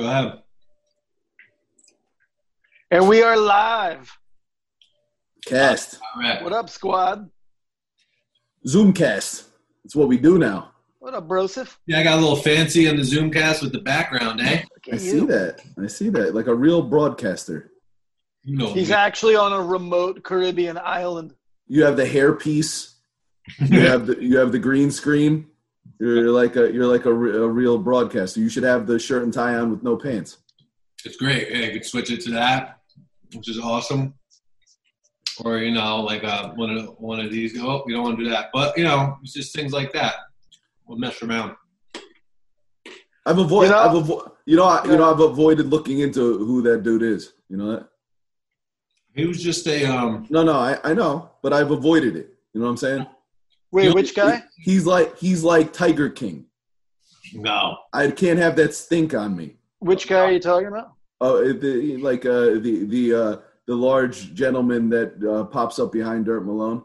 All right, go ahead. And we are live. Cast. All right. What up, squad? Zoomcast. It's what we do now. What up, Broseph? Yeah, I got a little fancy on the Zoomcast with the background, eh? Look I at see that. I see that. Like a real broadcaster. You know He's me. actually on a remote Caribbean island. You have the hairpiece. You have the you have the green screen. You're like a you're like a, re- a real broadcaster. You should have the shirt and tie on with no pants. It's great. Yeah, you could switch it to that, which is awesome. Or you know, like uh, one of one of these. Oh, we don't want to do that, but you know, it's just things like that. We'll mess around. I've avoided. You know- I've avo- you know. I, you know. I've avoided looking into who that dude is. You know that? He was just a um. No, no. I, I know, but I've avoided it. You know what I'm saying? Wait, You- which guy? He's like he's like Tiger King. No, I can't have that stink on me. Which guy are you talking about? Oh, the like uh, the the uh, the large gentleman that uh, pops up behind Dirt Malone.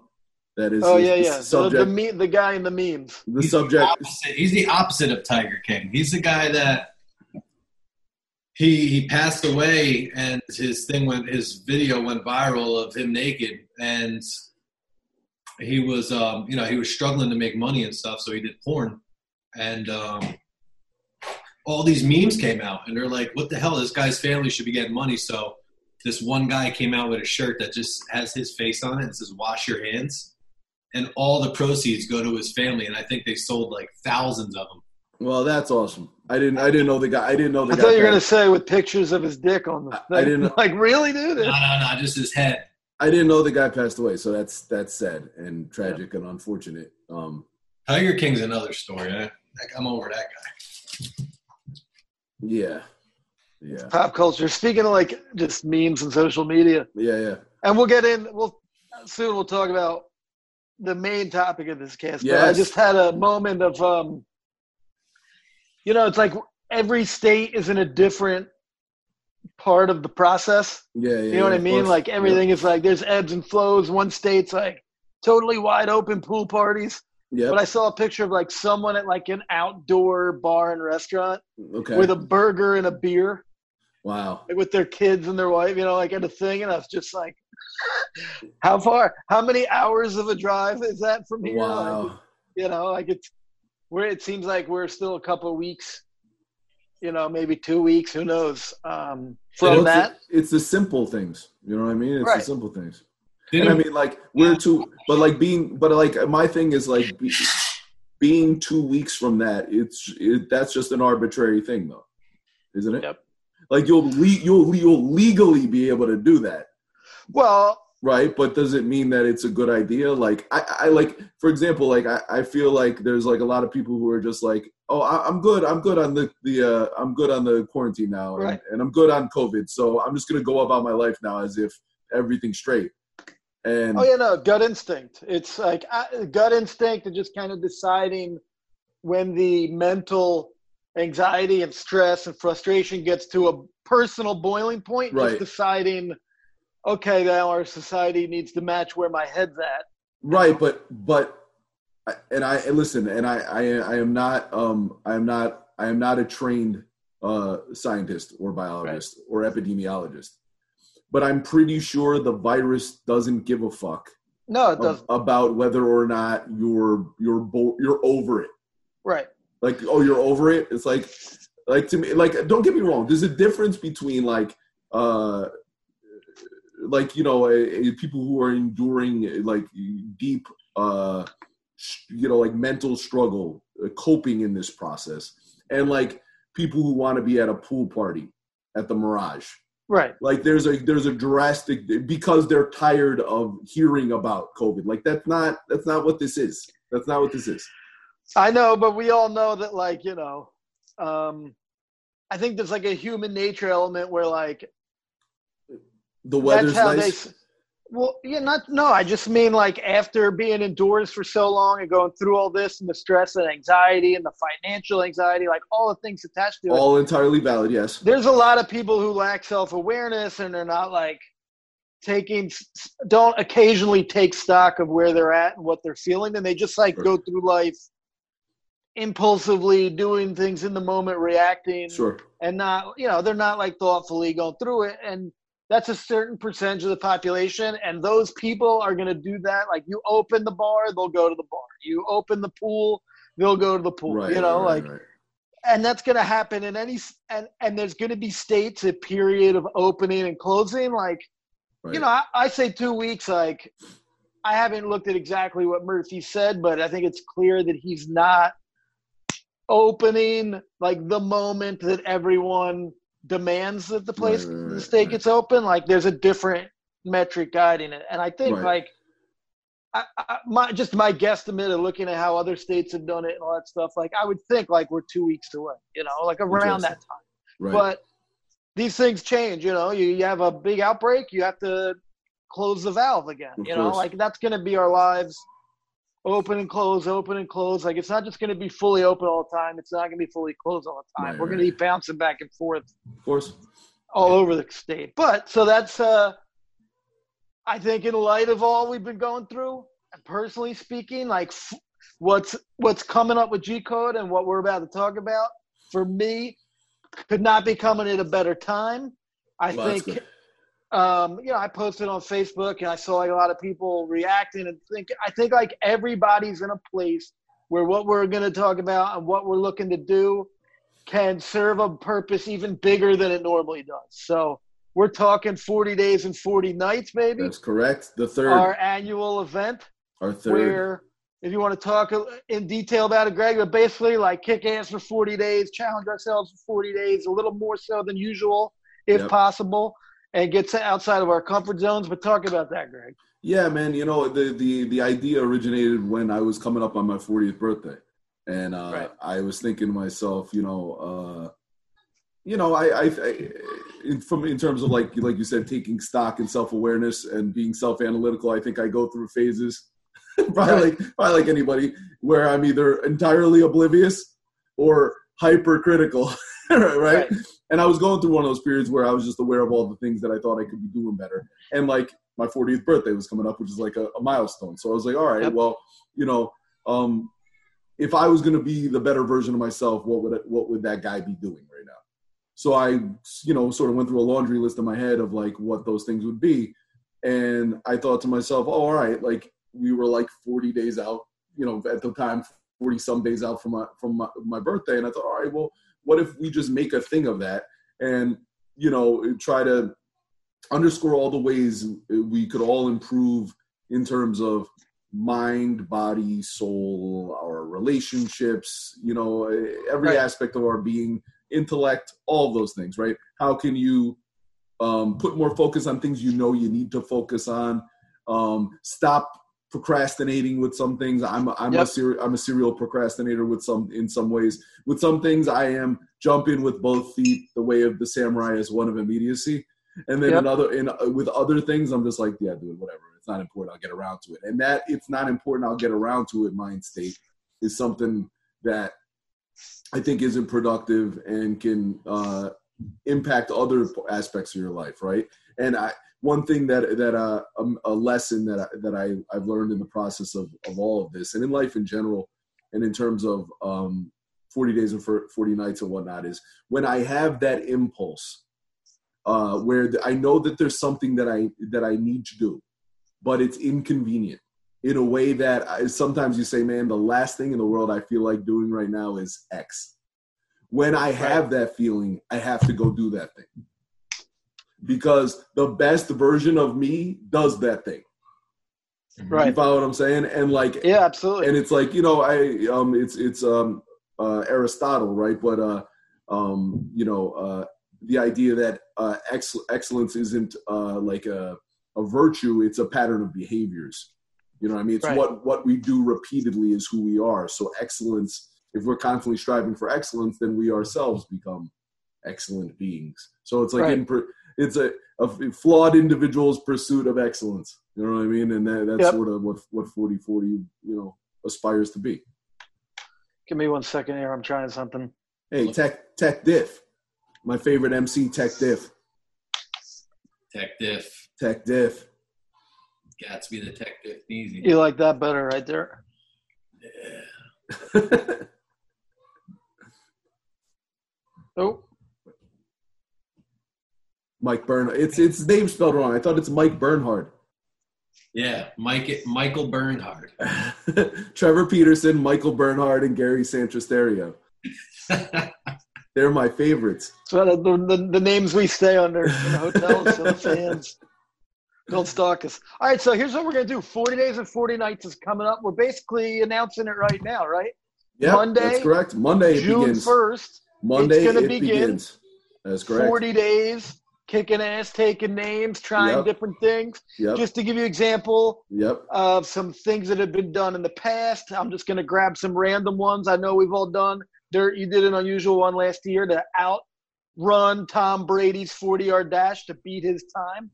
That is. Oh the- yeah, the yeah. The, the, me- the guy in the memes. The He's subject. opposite. He's the opposite of Tiger King. He's the guy that he he passed away, and his thing went. His video went viral of him naked, and he was um you know he was struggling to make money and stuff, so he did porn, and um all these memes came out, and they're like, "What the hell? This guy's family should be getting money." So this one guy came out with a shirt that just has his face on it and says "Wash your hands." and all the proceeds go to his family. And I think they sold like thousands of them. Well, that's awesome. I didn't. I didn't know the guy. I didn't know the I guy. thought you were gonna say with pictures of his dick on the I- thing. I didn't- like really, dude. No, no, no, just his head. I didn't know the guy passed away. So that's that's sad and tragic and unfortunate. Um. Tiger King's another story. Eh? Like, I'm over that guy. Yeah. Yeah. Pop culture. Speaking of like just memes and social media, Yeah. Yeah. and we'll get in. We'll soon. We'll talk about the main topic of this cast. But I just had a moment of, um, you know, it's like every state is in a different part of the process. Yeah. yeah You know what yeah, I mean? Like everything is like there's ebbs and flows. One state's like totally wide open pool parties. Yeah. But I saw a picture of like someone at like an outdoor bar and restaurant okay. with a burger and a beer, wow. like with their kids and their wife, you know, like at a thing. And I was just like, how far? How many hours of a drive is that from here? Like, Wow. you know, like it's where it seems like we're still a couple of weeks, you know, maybe two weeks, who knows, um, from it's that. the- it's the simple things. You know what I mean? It's Right. the simple things. Didn't, And I mean, like we're two, but like being, but like my thing is like be, being two weeks from that. It's it, that's just an arbitrary thing, though, isn't it? Yep. Like you'll le- you'll you'll legally be able to do that, Well, right? But does it mean that it's a good idea? Like I, I like, for example, like I, I feel like there's like a lot of people who are just like, oh, I, I'm good, I'm good on the the uh, I'm good on the quarantine now, and, Right. and I'm good on COVID, so I'm just gonna go about my life now as if everything's straight. And Oh yeah, no, gut instinct. It's like uh, gut instinct and just kind of deciding when the mental anxiety and stress and frustration gets to a personal boiling point. Right. Just deciding, okay, now our society needs to match where my head's at. Right, but but and I and listen, and I I, I am not um I am not I am not a trained uh scientist or biologist or epidemiologist, but I'm pretty sure the virus doesn't give a fuck No, it doesn't. about whether or not you're you're bo- you're over it. right. Like oh you're over it. It's like like to me like don't get me wrong. There's a difference between like uh like you know a, a- people who are enduring like deep uh you know like mental struggle uh, coping in this process and like people who want to be at a pool party at the mirage Right. like there's a there's a drastic because they're tired of hearing about covid like that's not that's not what this is that's not what this is I know, but we all know that, like, you know, um, I think there's like a human nature element where, like, the weather's how they. Well, yeah, not no. I just mean like after being indoors for so long and going through all this and the stress and anxiety and the financial anxiety, like all the things attached to it. all entirely valid yes There's a lot of people who lack self awareness and they're not like taking don't occasionally take stock of where they're at and what they're feeling and they just like go through life impulsively doing things in the moment, reacting, Sure. and not you know they're not like thoughtfully going through it and that's a certain percentage of the population and those people are going to do that like you open the bar they'll go to the bar you open the pool they'll go to the pool Right. you know right, like right. and that's going to happen in any and and there's going to be states a period of opening and closing like you know I, I say two weeks like i haven't looked at exactly what murphy said but i think it's clear that he's not opening like the moment that everyone demands that the place Right, the state right. gets open like there's a different metric guiding it and i think Right. like I, I, my just my guesstimate of looking at how other states have done it and all that stuff like i would think like we're two weeks away you know like around that time but these things change you know you, you have a big outbreak you have to close the valve again Of you know course. like that's going to be our lives open and close open and close. Like it's not just going to be fully open all the time. It's not going to be fully closed all the time. Right, we're going to be bouncing back and forth of course. all over the state. But so that's uh i think in light of all we've been going through and personally speaking like f- what's what's coming up with g code and what we're about to talk about for me could not be coming at a better time. I Well, think. Um, you know, I posted on Facebook and I saw like a lot of people reacting and think I think like everybody's in a place where what we're going to talk about and what we're looking to do can serve a purpose even bigger than it normally does. So we're talking 40 days and 40 nights, maybe That's correct. The third, our annual event Our third. where if you want to talk in detail about it, Greg, but basically like kick ass for 40 days, challenge ourselves for 40 days, a little more so than usual, if Yep. possible, and get to outside of our comfort zones. But talk about that, Greg. Yeah, man. You know, the the the idea originated when I was coming up on my 40th birthday, and uh, Right. I was thinking to myself, you know, uh, you know, I, I, I in, from in terms of like like you said, taking stock and self awareness and being self analytical. I think I go through phases, probably Right. like probably like anybody, where I'm either entirely oblivious or hypercritical, right? Right. And I was going through one of those periods where I was just aware of all the things that I thought I could be doing better. And like my 40th birthday was coming up, which is like a, a milestone. So I was like, all right, Yep. well, you know, um, if I was going to be the better version of myself, what would it, what would that guy be doing right now? So I, you know, sort of went through a laundry list in my head of like what those things would be, and I thought to myself, oh, all right, like we were like 40 days out, you know, at the time, 40 some days out from my from my, my birthday, and I thought, all right, well, what if we just make a thing of that and you know try to underscore all the ways we could all improve in terms of mind body soul our relationships you know every Right. aspect of our being intellect all those things right how can you um, put more focus on things you know you need to focus on um, stop procrastinating with some things. I'm a, I'm a Yep. ser- i'm a serial procrastinator with some in some ways. With some things i am jump in with both feet the way of the samurai is one of immediacy. And then Yep. another in uh, with other things i'm just like yeah dude whatever. It's not important. I'll get around to it. And that it's not important i'll get around to it mind state is something that i think isn't productive and can uh impact other aspects of your life right? And i one thing that that uh, um, a lesson that I, that I I've learned in the process of of all of this and in life in general and in terms of um 40 days and 40 nights and whatnot is when I have that impulse uh, where I know that there's something that I that I need to do, but it's inconvenient in a way that I, sometimes you say, man, the last thing in the world I feel like doing right now is X. When I have that feeling, I have to go do that thing because the best version of me does that thing. Right. You follow what I'm saying? And like, Yeah, absolutely. and it's like you know i um it's it's um uh aristotle right but uh um you know uh the idea that uh ex- excellence isn't uh like a a virtue it's a pattern of behaviors you know what i mean it's Right. what what we do repeatedly is who we are so excellence if we're constantly striving for excellence then we ourselves become excellent beings so it's like Right. in per, it's a, a flawed individual's pursuit of excellence you know what i mean and that, that's Yep. sort of what what 40 40 you know aspires to be Give me one second here. I'm trying something. hey tech tech diff my favorite mc tech diff Tech diff. tech diff Gatsby the tech diff. Easy. You like that better right there? Yeah. Oh, Mike Bernhard. It's it's his name spelled wrong. I thought it's Mike Bernhard. Yeah, Mike Michael Bernhard. Trevor Peterson, Michael Bernhard, and Gary Santrasterio. They're my favorites. so the, the, the names we stay under in the hotels, so the fans don't stalk us. All right, so here's what we're gonna do. Forty days and forty nights is coming up. We're basically announcing it right now, right? Yeah, Monday, that's correct. Monday it June first. Monday it's gonna it begin. begins. That's correct. 40 days, kicking ass, taking names, trying Yep. different things. Yep. Just to give you an example Yep. of some things that have been done in the past, I'm just going to grab some random ones I know we've all done. Dirt, you did an unusual one last year to outrun Tom Brady's 40 yard dash to beat his time.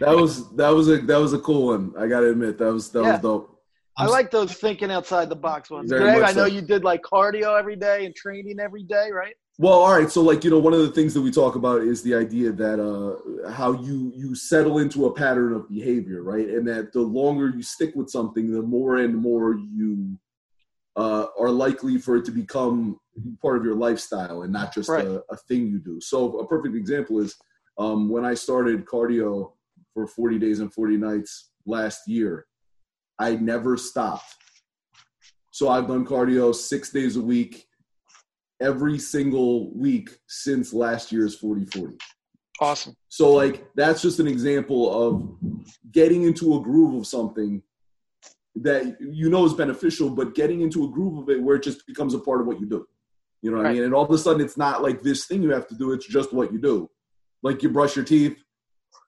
That was that was a that was a cool one. I gotta admit that was that Yeah. was dope. I like those thinking outside the box ones. Very Greg, I know so. you did like cardio every day and training every day, right? Well, all right. So, like you know, one of the things that we talk about is the idea that uh, how you you settle into a pattern of behavior, right? And that the longer you stick with something, the more and more you uh, are likely for it to become part of your lifestyle and not just Right. a, a thing you do. So, a perfect example is um, when I started cardio for 40 days and 40 nights last year. I never stopped. So I've done cardio six days a week, every single week since last year's 40 40. Awesome. So, like, that's just an example of getting into a groove of something that you know is beneficial, but getting into a groove of it where it just becomes a part of what you do. You know what I mean? And all of a sudden, it's not like this thing you have to do, it's just what you do. Like, you brush your teeth,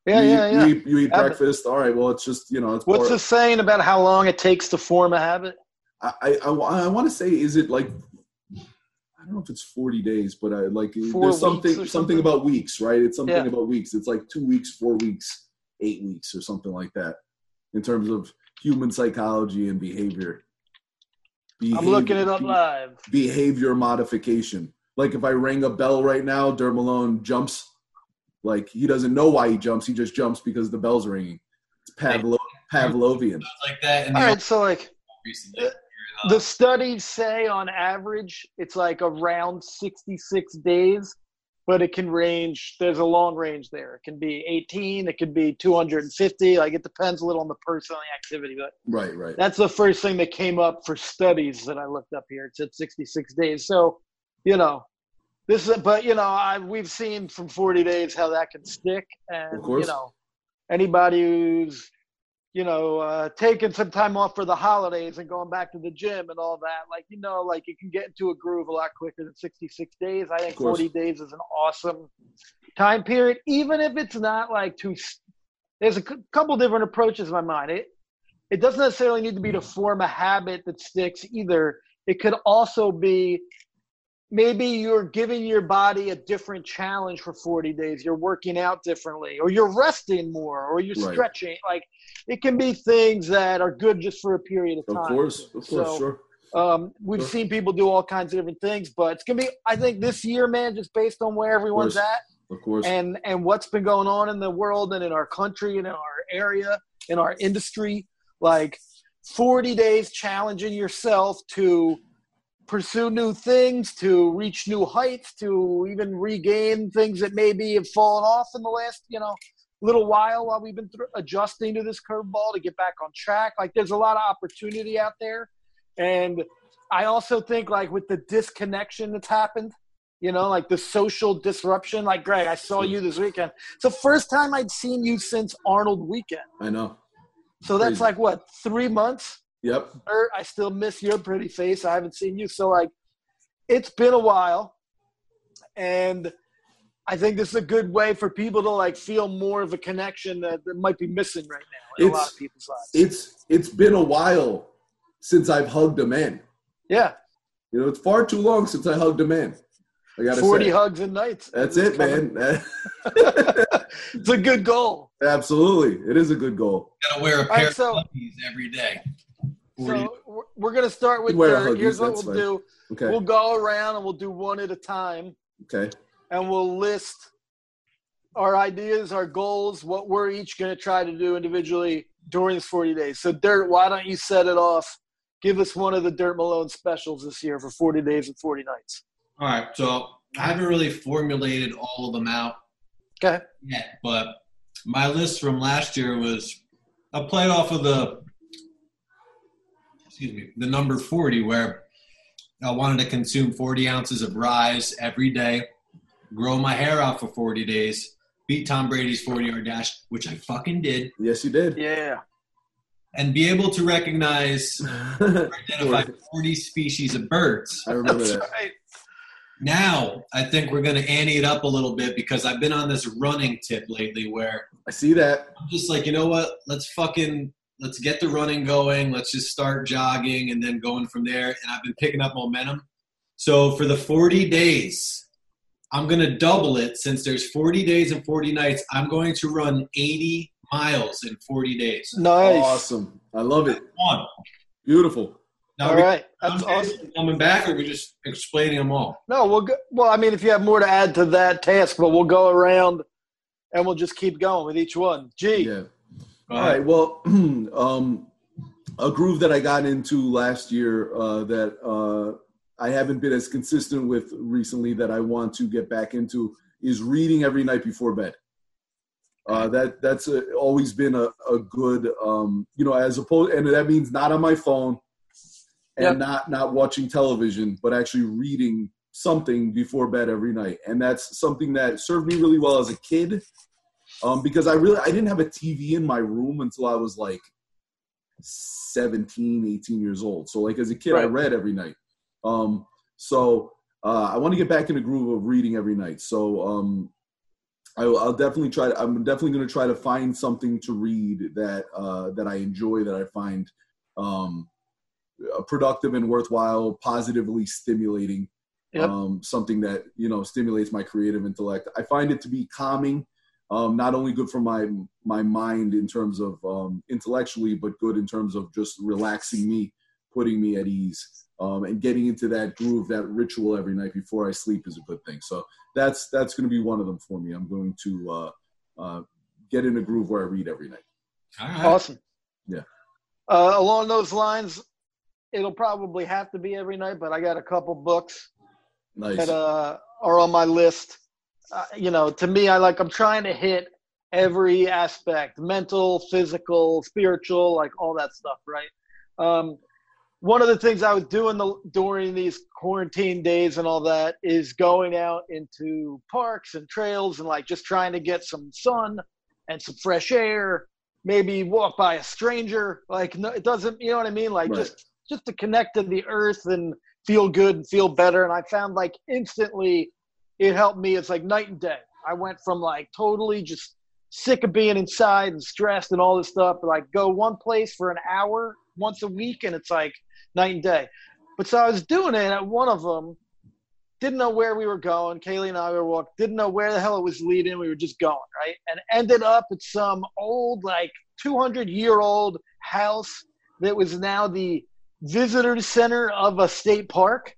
Yeah, you, yeah, eat, yeah. you eat, you eat breakfast. All right, well, it's just, you know, it's What's the saying about how long it takes to form a habit? I, I, I, want to say, is it like, I don't know if it's 40 days, but I like, Four there's something, something something? about weeks, right? It's something Yeah. about weeks. It's like two weeks, four weeks, eight weeks, or something like that in terms of human psychology and behavior. I'm looking it up Behavior- live. Behavior modification. Like if I rang a bell right now, Dirt Malone jumps. Like he doesn't know why he jumps. He just jumps because the bell's ringing. It's Pavlo- Pavlovian. like that All right, so like recently. The studies say on average it's like around 66 days but it can range there's a long range there it can be 18 it could be 250 like it depends a little on the person and the activity but Right, right. that's the first thing that came up for studies that i looked up here it said 66 days so you know this is but you know I, we've seen from 40 days how that can stick and Of course. you know anybody who's you know, uh, taking some time off for the holidays and going back to the gym and all that. Like, you know, like you can get into a groove a lot quicker than 66 days. I think 40 days is an awesome time period, even if it's not like too. There's a couple different approaches in my mind. It, it doesn't necessarily need to be to form a habit that sticks either. It could also be maybe you're giving your body a different challenge for 40 days. You're working out differently, or you're resting more, or you're Right. stretching. Like it can be things that are good just for a period of time. Of course, of course, So, sure. Um, we've Sure. seen people do all kinds of different things, but it's gonna be. I think this year, man, just based on where everyone's course. at Of course. and and what's been going on in the world and in our country and in our area in our industry like 40 days challenging yourself to pursue new things to reach new heights to even regain things that maybe have fallen off in the last you know little while while we've been through, adjusting to this curveball to get back on track like there's a lot of opportunity out there and i also think like with the disconnection that's happened you know, like the social disruption. Like Greg, I saw you this weekend. It's the first time I'd seen you since Arnold weekend. I know. So that's Crazy. like what three months. Yep. Or I still miss your pretty face. I haven't seen you. So like, it's been a while, and I think this is a good way for people to like feel more of a connection that, that might be missing right now in a lot of people's lives. It's it's been a while since I've hugged a man. yeah, You know, it's far too long since I hugged a man. I gotta forty say. hugs and nights. That's it, coming. man. it's a good goal. Absolutely, it is a good goal. Gotta wear a pair right, so- of puppies every day. Forty- So we're- we're gonna start with Wear a Dirk. Here's what that's we'll fine. do. Okay. We'll go around and we'll do one at a time, Okay. and we'll list our ideas, our goals, what we're each going to try to do individually during this 40 days. So, Dirt, why don't you set it off? Give us one of the Dirt Malone specials this year for 40 days and 40 nights. All right. So I haven't really formulated all of them out Okay. yet, but my list from last year was a play off of the excuse me the number 40 where I wanted to consume 40 ounces of rise every day, grow my hair out for 40 days, beat Tom Brady's 40 yard dash, which I fucking did, Yes, you did. Yeah. and be able to recognize identify 40 species of birds. I remember That's that. right. Now, I think we're going to ante it up a little bit because I've been on this running tip lately where I see that. I'm just like, you know what? Let's fucking let's get the running going. Let's just start jogging and then going from there. And I've been picking up momentum. So for the 40 days, I'm going to double it since there's 40 days and 40 nights. I'm going to run 80 miles in 40 days. Nice. Awesome. I love it. One. Beautiful. Now, All are we right. That's coming awesome. coming back, or are we just explaining them all? No, we'll go, well, I mean, if you have more to add to that task, but we'll go around and we'll just keep going with each one. G. Yeah. All right. Well, um, a groove that I got into last year uh, that uh, I haven't been as consistent with recently that I want to get back into is reading every night before bed. Uh, that that's a, always been a, a good, um, you know, as opposed, and that means not on my phone and Yep. not not watching television, but actually reading something before bed every night. And that's something that served me really well as a kid um, because I really I didn't have a TV in my room until I was like 17, 18 years old. So like as a kid, I read every night. Um, so uh, I want to get back in the groove of reading every night. So um, I, I'll definitely try. To, I'm definitely going to try to find something to read that uh, that I enjoy, that I find um, uh, productive and worthwhile, positively stimulating. Yep. Um, something that you know stimulates my creative intellect. I find it to be calming, um, not only good for my my mind in terms of um, intellectually, but good in terms of just relaxing me, putting me at ease, um, and getting into that groove, that ritual every night before I sleep is a good thing. So that's that's going to be one of them for me. I'm going to uh, uh, get in a groove where I read every night. All right. Awesome. Yeah. Uh, along those lines, it'll probably have to be every night, but I got a couple books Nice. that uh, are on my list. Uh, you know, to me, I like I'm trying to hit every aspect: mental, physical, spiritual, like all that stuff. Right. Um, one of the things I was doing the, during these quarantine days and all that is going out into parks and trails and like just trying to get some sun and some fresh air. Maybe walk by a stranger. Like no, it doesn't. You know what I mean? Like Right. just just to connect to the earth and feel good and feel better. And I found like instantly it helped me. It's like night and day. I went from like totally just sick of being inside and stressed and all this stuff. Like go one place for an hour once a week and it's like night and day. But so I was doing it at one of them. Didn't know where we were going. Kaylee and I were walking. Didn't know where the hell it was leading. We were just going right, and ended up at some old, like 200 year old house that was now the visitor center of a state park.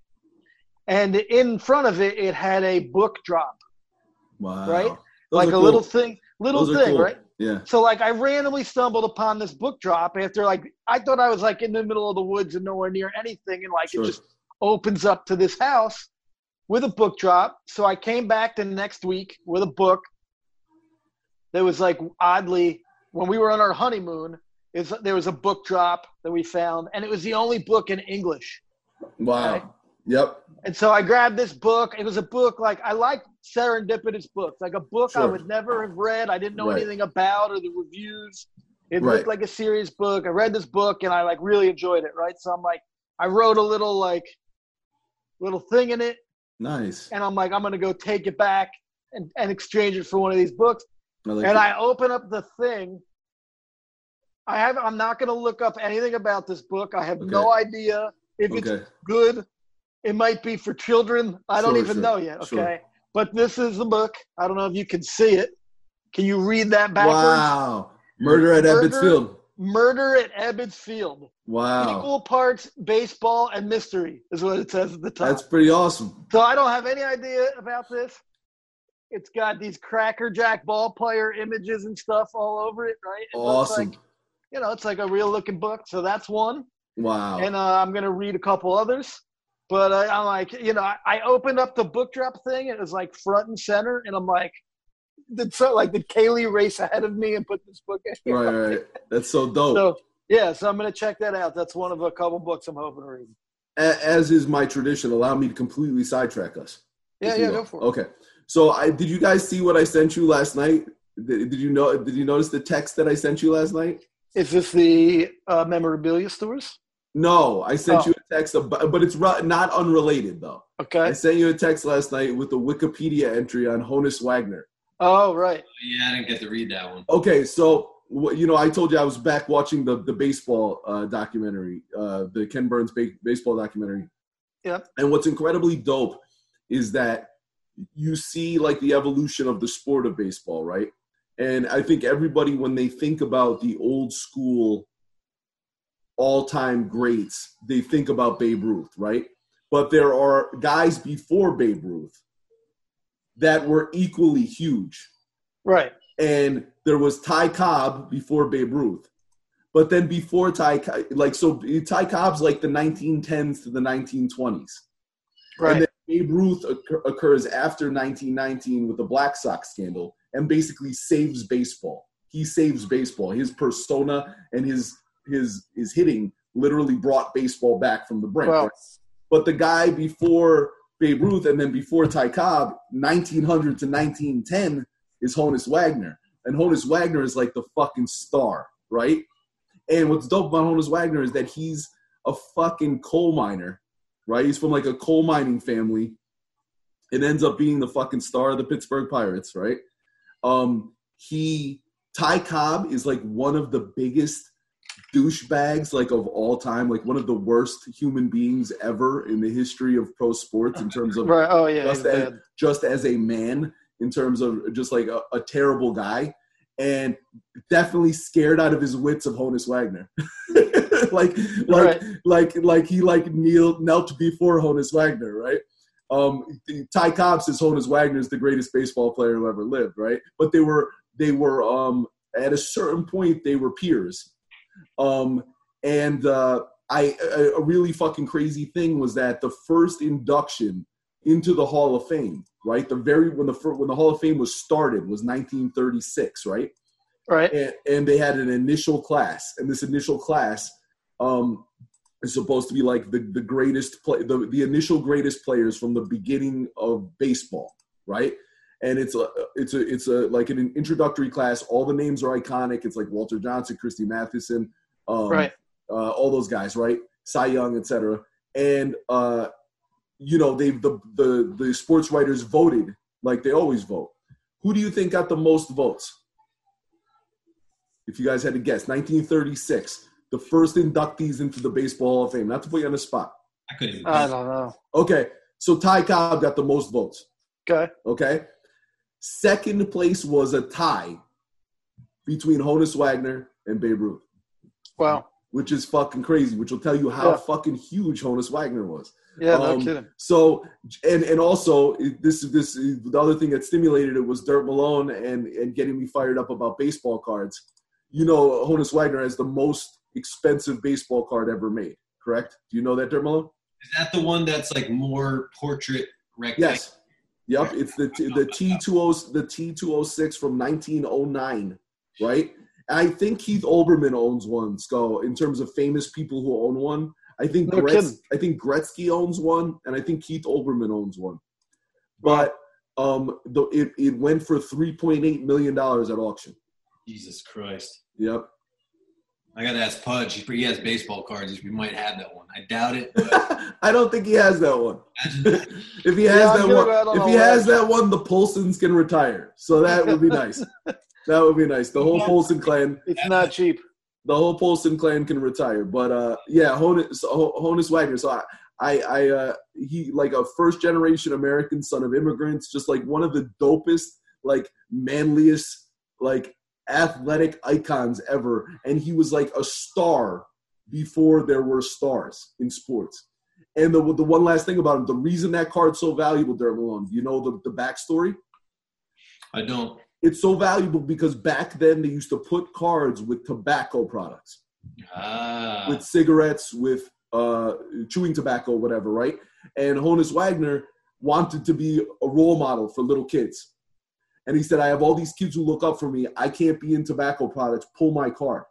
And in front of it, it had a book drop, wow. right? Those like a cool. little thing, little Those thing, cool. right? Yeah. So like I randomly stumbled upon this book drop after like I thought I was like in the middle of the woods and nowhere near anything, and like Sure. it just opens up to this house with a book drop. So I came back the next week with a book that was like oddly when we were on our honeymoon. Is there was a book drop that we found, and it was the only book in English. Wow. Right. Yep. And so I grabbed this book. It was a book like I like serendipitous books, like a book I would never have read. I didn't know Right. anything about or the reviews. It Right. looked like a serious book. I read this book and I like really enjoyed it. Right, so I'm like, I wrote a little like little thing in it, Nice. and I'm like, I'm gonna go take it back and, and exchange it for one of these books. I like and it. I open up the thing. I have. I'm not gonna look up anything about this book. I have no idea if it's good. It might be for children. I don't Sure, even sure, know yet. Okay. sure. But this is the book. I don't know if you can see it. Can you read that backwards? Wow. Murder at Murder- Ebbets Field. Murder at Ebbets Field. Wow. Equal parts baseball and mystery is what it says at the top. That's pretty awesome. so I don't have any idea about this. It's got these Cracker Jack ball player images and stuff all over it, right? It Awesome. Like, you know, it's like a real looking book. So that's one. Wow. And uh, I'm going to read a couple others. But I, I'm like, you know, I, I opened up the book drop thing it was like front and center, and I'm like, did so like did Kaylee race ahead of me and put this book in? Right, right. That's so dope. So yeah, so I'm gonna check that out. That's one of a couple books I'm hoping to read. As is my tradition, allow me to completely sidetrack us. Yeah, yeah, go for it. Okay. So, I did you guys see what I sent you last night? Did, did you know? Did you notice the text that I sent you last night? Is this the uh, memorabilia stores? No, I sent Oh. you text, about, but it's not unrelated though. Okay. I sent you a text last night with a Wikipedia entry on Honus Wagner. Oh, right. Yeah, I didn't get to read that one. Okay, so you know, I told you I was back watching the the baseball uh, documentary, uh, the Ken Burns ba- baseball documentary. Yep. And what's incredibly dope is that you see like the evolution of the sport of baseball, right? And I think everybody, when they think about the old school all-time greats, they think about Babe Ruth, right? But there are guys before Babe Ruth that were equally huge Right. and there was Ty Cobb before Babe Ruth. But then before Ty, like so, Ty Cobb's like the 1910s to the 1920s, Right. and then Babe Ruth occur- occurs after 1919 with the Black Sox scandal, and basically saves baseball. He saves baseball. His persona and his his his hitting literally brought baseball back from the brink. well, right? But the guy before Babe Ruth and then before Ty Cobb, 1900 to 1910, is Honus Wagner. And Honus Wagner is like the fucking star, right? And what's dope about Honus Wagner is that he's a fucking coal miner, right? He's from like a coal mining family. It ends up being the fucking star of the Pittsburgh Pirates, right? Um, he Ty Cobb is like one of the biggest douchebags like of all time, like one of the worst human beings ever in the history of pro sports in terms of right. Oh, yeah. just as, just as a man in terms of just like a, a terrible guy and definitely scared out of his wits of Honus Wagner. like like Right. like like he like kneeled knelt before Honus Wagner, right? Um Ty Cobb says Honus Wagner is the greatest baseball player who ever lived, right? But they were they were um at a certain point they were peers. Um and uh I a, a really fucking crazy thing was that the first induction into the Hall of Fame, right? The very when the when the Hall of Fame was started was 1936, right? Right. And, and they had an initial class, and this initial class um, is supposed to be like the the greatest play, the the initial greatest players from the beginning of baseball, right? And it's a it's a it's a like an introductory class. All the names are iconic. It's like Walter Johnson, Christy Mathewson, um, Right. uh, all those guys, right? Cy Young, etc. And uh, you know, they the the the sports writers voted like they always vote. Who do you think got the most votes? If you guys had to guess, 1936, the first inductees into the Baseball Hall of Fame. Not to put you on the spot. I couldn't. I don't know. Okay, so Ty Cobb got the most votes. Okay. Okay, second place was a tie between Honus Wagner and Babe Ruth. Wow. which is fucking crazy, which will tell you how Yeah. fucking huge Honus Wagner was. Yeah, no Um, kidding. So, and and also it- this this the other thing that stimulated it was Dirt Malone and and getting me fired up about baseball cards. You know, Honus Wagner has the most expensive baseball card ever made. Correct? Do you know that, Dirt Malone? Is that the one that's like more portrait rectangle? Yes. Yep. It's the the T two O the T two O six from nineteen oh nine, right? I think Keith Olbermann owns one. So in terms of famous people who own one, I think No Gretz. I think Gretzky owns one, and I think Keith Olbermann owns one. But um, the, it it went for three point eight million dollars at auction. Jesus Christ. Yep. I got to ask Pudge. He he has baseball cards. We might have that one. I doubt it. I don't think he has that one. if he has I'm that one, go out on if a he has that one, the Polsons can retire. So that would be nice. that would be nice. The whole Polson clan, It's not cheap. the whole Polson clan can retire. But uh, yeah, Honus, Ho- Honus Wagner. So I, I, I uh, he like a first generation American son of immigrants, just like one of the dopest, like manliest, like athletic icons ever. And he was like a star before there were stars in sports. And the the one last thing about him, the reason that card's so valuable, Derek Malone, you know the, the backstory? I don't. It's so valuable because back then they used to put cards with tobacco products, Ah. with cigarettes, with uh, chewing tobacco, whatever, right? And Honus Wagner wanted to be a role model for little kids. And he said, I have all these kids who look up for me. I can't be in tobacco products. Pull my card.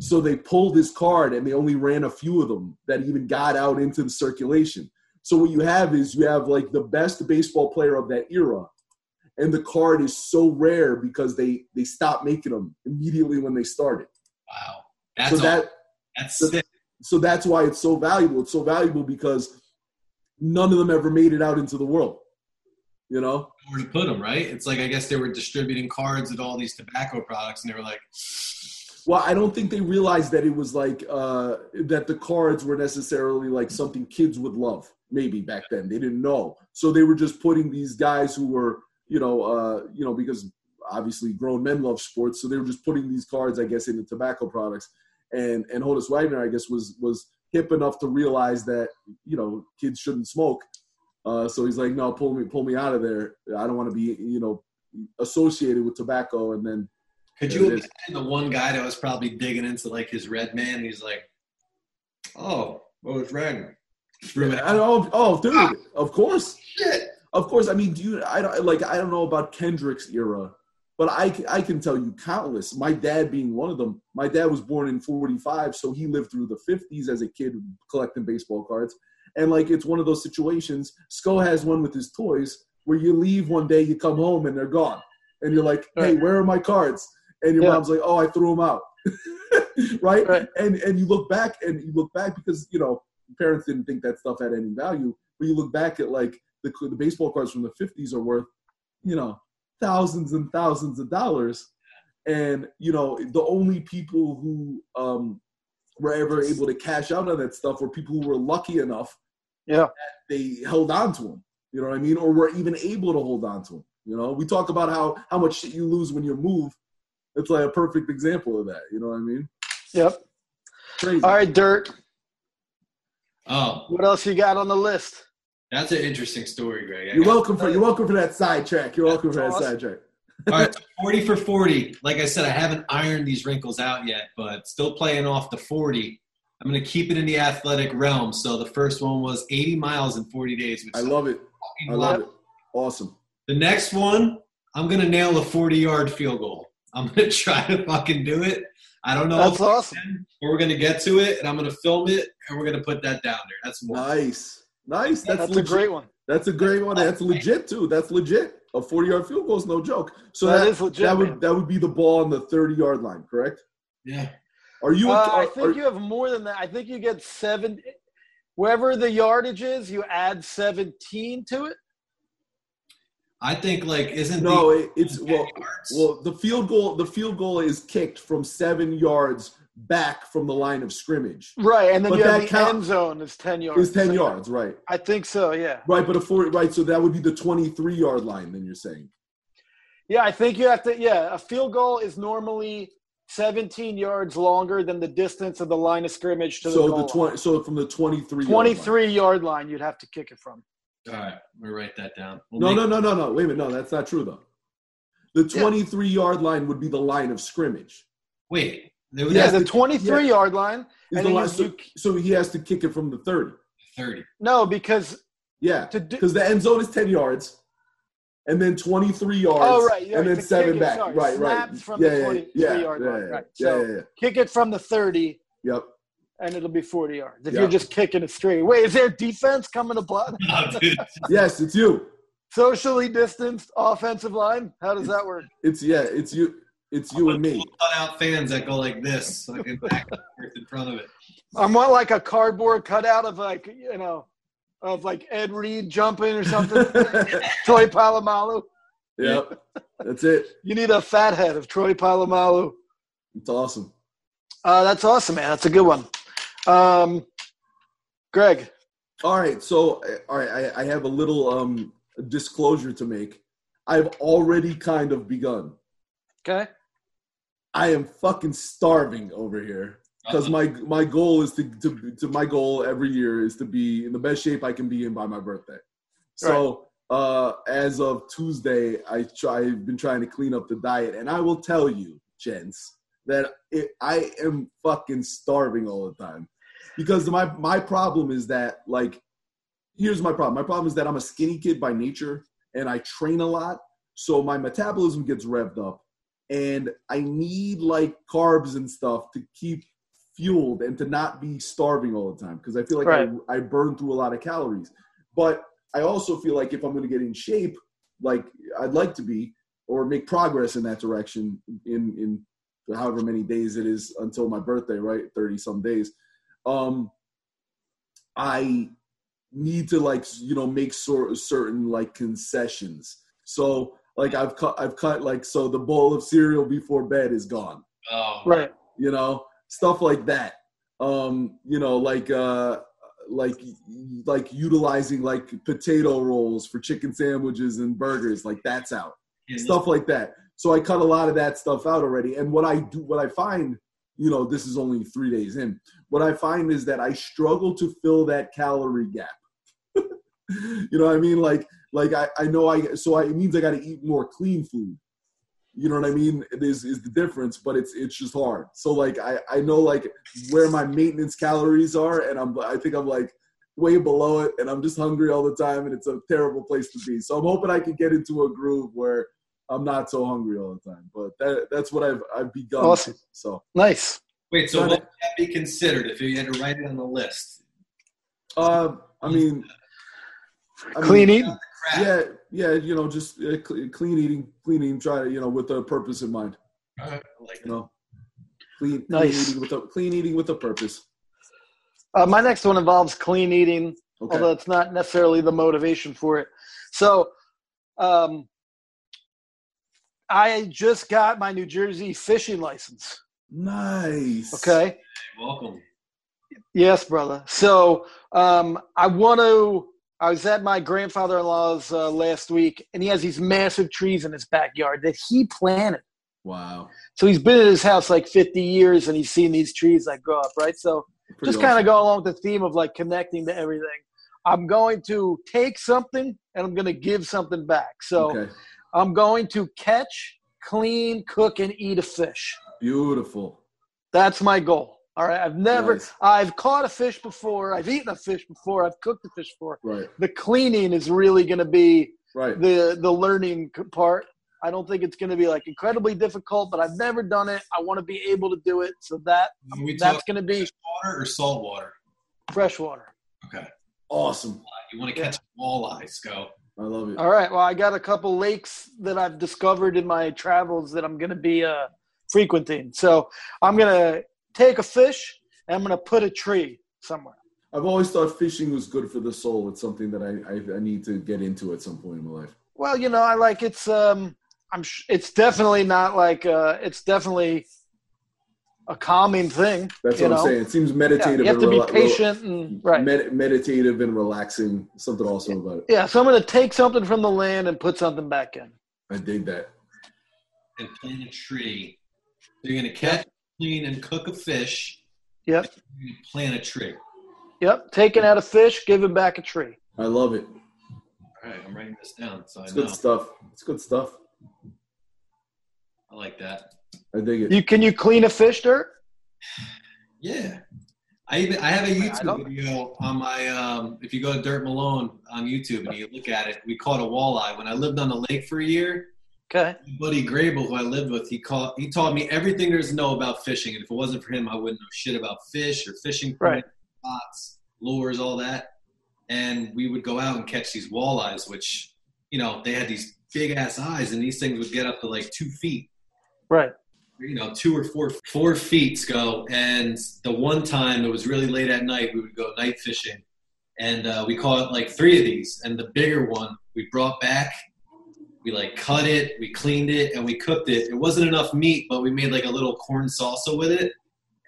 So they pulled his card and they only ran a few of them that even got out into the circulation. So what you have is you have like the best baseball player of that era. And the card is so rare because they they stopped making them immediately when they started. Wow. That's so all- that that's so- so that's why it's so valuable. It's so valuable because none of them ever made it out into the world. You know? where to put them, right? It's like I guess they were distributing cards at all these tobacco products, and they were like, Well, I don't think they realized that it was like uh, that the cards were necessarily like something kids would love. Maybe back then they didn't know, so they were just putting these guys who were, you know, uh, you know, because obviously grown men love sports, so they were just putting these cards, I guess, into tobacco products. And and Honus Wagner, I guess, was was hip enough to realize that you know kids shouldn't smoke. Uh, so he's like, no, pull me pull me out of there. I don't want to be you know associated with tobacco. And then Could you imagine the one guy that was probably digging into like his red man? And he's like, "Oh, oh, it's red." It I don't. Oh, dude, of course. Shit. Of course, I mean, do you? I don't like. I don't know about Kendrick's era, but I I can tell you countless. My dad being one of them. My dad was born in '45, so he lived through the '50s as a kid collecting baseball cards. And like, it's one of those situations. Sko has one with his toys where you leave one day, you come home, and they're gone, and you're like, "Hey, where are my cards?" And your Yeah. mom's like, "Oh, I threw them out." right? Right. And and you look back and you look back because you know parents didn't think that stuff had any value. But you look back at like the, the baseball cards from the 50s are worth, you know, thousands and thousands of dollars. And, you know, the only people who um, were ever able to cash out on that stuff were people who were lucky enough Yeah. they held on to them. You know what I mean? Or were even able to hold on to them. You know, we talk about how, how much shit you lose when you move. It's like a perfect example of that. You know what I mean? Yep. Crazy. All right, Dirt. Oh, What else you got on the list? that's an interesting story, Greg. I You're welcome for you're welcome for that sidetrack. You're welcome for that sidetrack. All right, 40 for 40. Like I said, I haven't ironed these wrinkles out yet, but still playing off the 40. I'm going to keep it in the athletic realm. So the first one was 80 miles in 40 days. Which I love it. I lot. love it. Awesome. The next one, I'm going to nail a 40 yard field goal. I'm going to try to fucking do it. I don't know That's if awesome. but we're going to get to it, and I'm going to film it, and we're going to put that down there. That's one. Nice. Nice. That's, That's a great one. That's a great one. That's legit too. That's legit. A 40 yard field goal is no joke. So That that, is legit, That would man. that would be the ball on the 30 yard line, correct? Yeah. Are you? Uh, are- I are- think you have more than that. I think you get seven. Wherever the yardage is, you add 17 to it. I think, like, isn't no, the it, it's well. yards? Well, the field goal. The field goal is kicked from seven yards back from the line of scrimmage. Right, and then But you have the count- end zone is 10 yards. It's 10 So- yards, right? I think so, yeah. Right, but a 40. Right, so that would be the 23 yard line. Then you're saying. Yeah, I think you have to. Yeah, a field goal is normally 17 yards longer than the distance of the line of scrimmage to the So goal the line. 20. So from the 23. yard line. 23 yard line, you'd have to kick it from. All right, I'm going to write that down. We'll No, make- no, no, no, no. Wait a minute. No, that's not true though. The Yeah. 23 yard line would be the line of scrimmage. Wait. They would Yeah, the the- 23 yeah. yard line. Is And the line, so, you- so he has to kick it from the 30. 30. No, because Yeah, to do. because the end zone is 10 yards, and then 23 yards, Oh, right, yeah, and then to seven back. sorry, right, right. snaps from yeah, yeah, 23 yeah, yard yeah, line, yeah, right. Yeah, So- yeah, yeah. Kick it from the 30, Yep. and it'll be 40 yards. If Yeah. you're just kicking it straight. Wait, is there defense coming to block? Yes, it's you. Socially distanced offensive line? How does that work? It's yeah, it's you. It's you and me. Cut out fans that go like this, fucking back in front of it. I'm want like a cardboard cutout of like, you know, of like Ed Reed jumping or something. Troy Polamalu. Yep. That's it. You need a fat head of Troy Polamalu. It's awesome. Uh, that's awesome, man. That's a good one. Um, Greg, All right, so all right, I, I have a little um disclosure to make. I've already kind of begun. okay? I am fucking starving over here because my my goal is to, to to my goal every year is to be in the best shape I can be in by my birthday. So uh, as of Tuesday, I try, I've been trying to clean up the diet, and I will tell you, gents, that it, I am fucking starving all the time. because my my problem is that like here's my problem. My problem is that I'm a skinny kid by nature and I train a lot, so my metabolism gets revved up, and I need like carbs and stuff to keep fueled and to not be starving all the time because I feel like Right. I, I burn through a lot of calories. But I also feel like if I'm going to get in shape, like I'd like to be, or make progress in that direction in in however many days it is until my birthday, right? Thirty some days. Um, I need to like you know make sort certain like concessions. So like I've cut I've cut like so the bowl of cereal before bed is gone Oh, Right. you know stuff like that. Um you know like uh like like utilizing like potato rolls for chicken sandwiches and burgers like that's out. Yeah, stuff like that. So i cut a lot of that stuff out already. And what i do what i find you know this is only three days in. What i find is that i struggle to fill that calorie gap. You know what i mean? Like like i, I know i so I, it means i got to eat more clean food you know what I mean? It is is the difference, but it's it's just hard. So like I I know like where my maintenance calories are, and I'm I think I'm like way below it, and I'm just hungry all the time, and it's a terrible place to be. So I'm hoping I can get into a groove where I'm not so hungry all the time. But that that's what I've I've begun. Awesome. So Nice. Wait, so what would that be considered if you had to write it on the list? uh, I mean, I mean, Clean eating. Yeah, yeah, you know, just uh, clean eating, clean eating. Try to you know with a purpose in mind. All right, I like You know, clean, Nice. clean eating with a clean eating with a purpose. Uh, my next one involves clean eating, Okay. although it's not necessarily the motivation for it. So, um, I just got my New Jersey fishing license. Nice. Okay. Welcome. Yes, brother. So um, I want to. I was at my grandfather-in-law's uh, last week, and he has these massive trees in his backyard that he planted. Wow. So he's been in his house like 50 years, and he's seen these trees like grow up, right? So Pretty just kind of go along with the theme of like connecting to everything. I'm going to take something and I'm going to give something back. So okay. I'm going to catch, clean, cook, and eat a fish. Beautiful. That's my goal. All right. I've never, Nice. I've caught a fish before. I've eaten a fish before. I've cooked a fish before. Right. The cleaning is really going to be Right. the the learning part. I don't think it's going to be like incredibly difficult, but I've never done it. I want to be able to do it. So that we that's going to be water or salt water? freshwater. Okay. Awesome. You want to catch walleyes, go. I love it. All right. Well, I got a couple lakes that I've discovered in my travels that I'm going to be uh, frequenting. So I'm going to take a fish and I'm going to put a tree somewhere. I've always thought fishing was good for the soul. It's something that I, I, I need to get into at some point in my life. Well, you know, I like it's. Um, I'm. Sh- it's definitely not like. Uh, it's definitely a calming thing. That's what know? I'm saying. It seems Yeah, meditative. you have to and be rela- rela- patient and right. med- meditative and relaxing. Something also about it. Yeah. So I'm going to take something from the land and put something back in. I dig that. And plant a tree. So you're going to catch, clean, and cook a fish. Yep. You're going to plant a tree. Yep. Taking out a fish, giving back a tree. I love it. All right, I'm writing this down so I It's know. good stuff. It's good stuff. I like that. I dig it. You can you clean a fish dirt? Yeah. I even I have a YouTube video on my um if you go to Dirt Malone on YouTube and you look at it, we caught a walleye. When I lived on the lake for a year, Okay. buddy Grable, who I lived with, he caught he taught me everything there's to know about fishing. And if it wasn't for him, I wouldn't know shit about fish or fishing Right. spots, lures, all that. And we would go out and catch these walleyes, which, you know, they had these big ass eyes and these things would get up to like two feet Right. you know, two or four four feet go. And the one time it was really late at night, we would go night fishing, and uh, we caught like three of these. And the bigger one we brought back. We like cut it, we cleaned it, and we cooked it. It wasn't enough meat, but we made like a little corn salsa with it,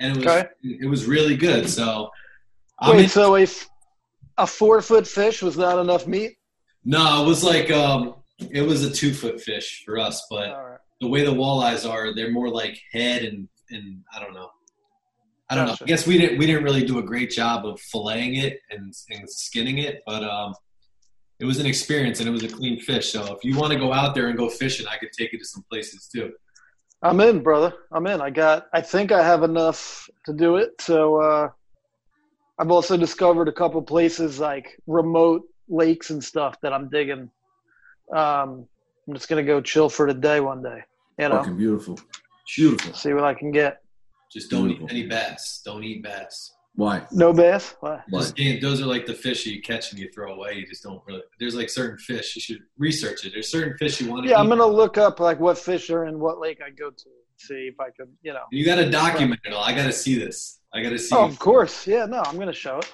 and it was Okay. it was really good. So, I Wait. mean, so a a four foot fish was not enough meat. no, it was like um, it was a two foot fish for us, but right. the way the walleyes are, they're more like head and and I don't know. I don't Gotcha. know. I guess we didn't we didn't really do a great job of filleting it and, and skinning it, but um, it was an experience and it was a clean fish. So if you want to go out there and go fishing, I could take you to some places too. I'm in, brother. I'm in. I got. I think I have enough to do it. So uh, I've also discovered a couple places like remote lakes and stuff that I'm digging. Um, I'm just gonna go chill for the day one day. You know, Fucking beautiful. Beautiful. see what I can get. Just don't Beautiful. eat any bass. Don't eat bass. Why? No bass. Why? Just can't- those are like the fish you catch and you throw away. You just don't really. There's like certain fish you should research it. There's certain fish you want to Yeah, eat. I'm gonna look up like what fish are in what lake I go to. See if I can, you know. You got to document it all. I got to see this. I got to see. Oh, of course. Yeah, no, I'm gonna show it.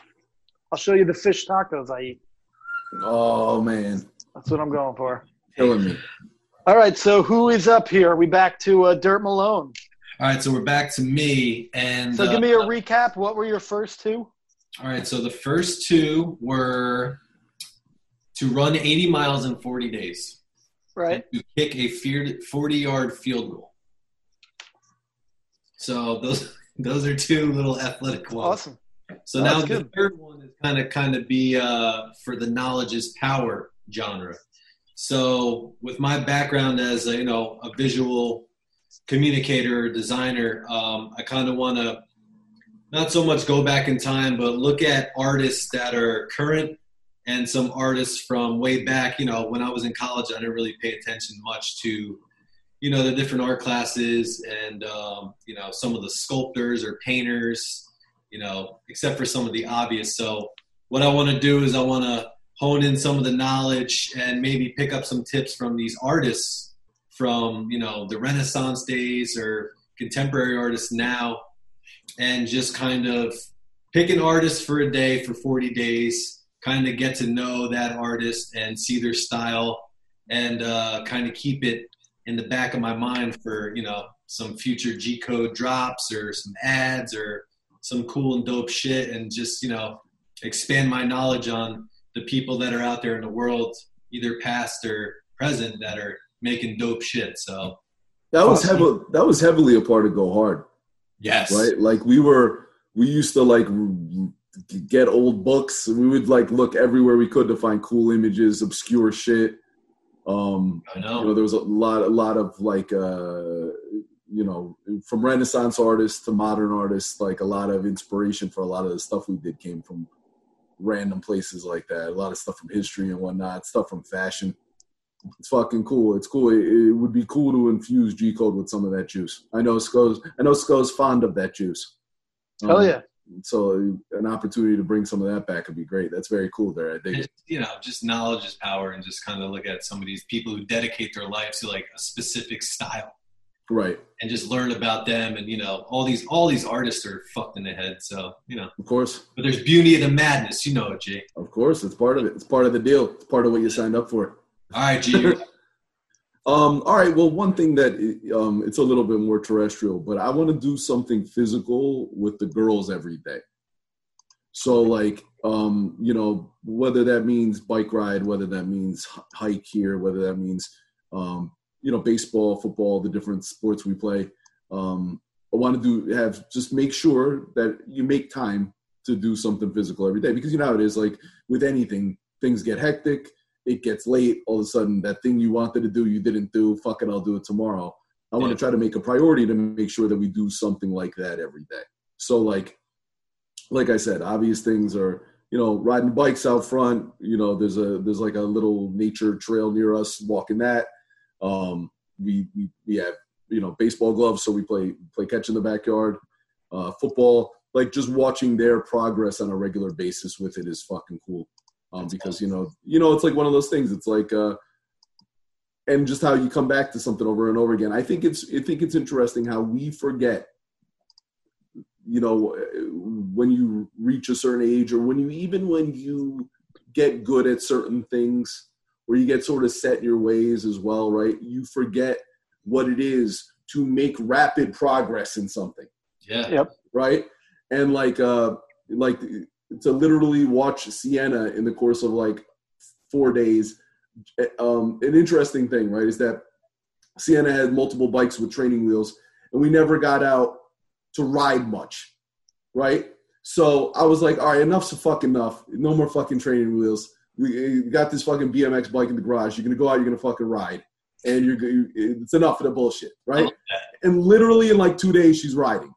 I'll show you the fish tacos I eat. Oh man, That's what I'm going for. killing me. All right, so who is up here? Are we back to uh, Dirt Malone. All right, so we're back to me, and So give me a uh, recap. What were your first two? All right, so the first two were to run 80 miles in 40 days, Right. to kick a 40 yard field goal. So those those are two little athletic ones. Awesome. So Oh, now the good. third one is kind of kind of be uh, for the knowledge is power genre. So with my background as a, you know a visual communicator or designer, um, I kind of want to not so much go back in time, but look at artists that are current and some artists from way back. You know, when I was in college, I didn't really pay attention much to you know the different art classes and um, you know some of the sculptors or painters you know, except for some of the obvious. So what I want to do is I want to hone in some of the knowledge and maybe pick up some tips from these artists from, you know, the Renaissance days or contemporary artists now and just kind of pick an artist for a day for 40 days, kind of get to know that artist and see their style and uh, kind of keep it in the back of my mind for, you know, some future G code drops or some ads or some cool and dope shit and just you know expand my knowledge on the people that are out there in the world either past or present that are making dope shit so That was heavily that was heavily a part of Go Hard, yes right? Like we were, we used to like get old books. We would like look everywhere we could to find cool images, obscure shit. Um, i you know, know there was a lot, a lot of like, uh, you know, from Renaissance artists to modern artists, like a lot of inspiration for a lot of the stuff we did came from random places like that. A lot of stuff from history and whatnot, stuff from fashion. It's fucking cool. It's cool. It, it would be cool to infuse G code with some of that juice. I know Sco's. I know Sco's fond of that juice. Hell Um, yeah. So an opportunity to bring some of that back would be great. That's very cool. There, I think. And, it. you know just knowledge is power and just kind of look at some of these people who dedicate their lives to like a specific style Right. and just learn about them and you know all these all these artists are fucked in the head so you know Of course. but there's beauty in the madness you know it g Of course. It's part of it. It's part of the deal. It's part of what you signed up for. All right g Um, all right. Well, one thing that um, it's a little bit more terrestrial, but I want to do something physical with the girls every day. So, like, um, you know, whether that means bike ride, whether that means hike here, whether that means, um, you know, baseball, football, the different sports we play. Um, I want to do have just make sure that you make time to do something physical every day because you know how it is. Like with anything, things get hectic it gets late, all of a sudden that thing you wanted to do, you didn't do. Fuck it, I'll do it tomorrow. I want to try to make a priority to make sure that we do something like that every day. So like, like I said, obvious things are you know riding bikes out front. You know, there's a there's like a little nature trail near us. Walking that. Um, we we we have you know baseball gloves, so we play play catch in the backyard. Uh, football, like just watching their progress on a regular basis with it is fucking cool um, That's because you know you know it's like one of those things. It's like uh and just how you come back to something over and over again. I think it's i think it's interesting how we forget you know when you reach a certain age or when you even when you get good at certain things or you get sort of set in your ways as well right? You forget what it is to make rapid progress in something. Yeah. Yep. right? And like uh like to literally watch Sienna in the course of like four days. Um, an interesting thing, right, is that Sienna had multiple bikes with training wheels, and we never got out to ride much, right? So I was like, all right, enough's fucking enough. No more fucking training wheels. We we got this fucking BMX bike in the garage. You're gonna go out. You're gonna fucking ride, and you're it's enough of the bullshit, right? And literally in like two days, she's riding.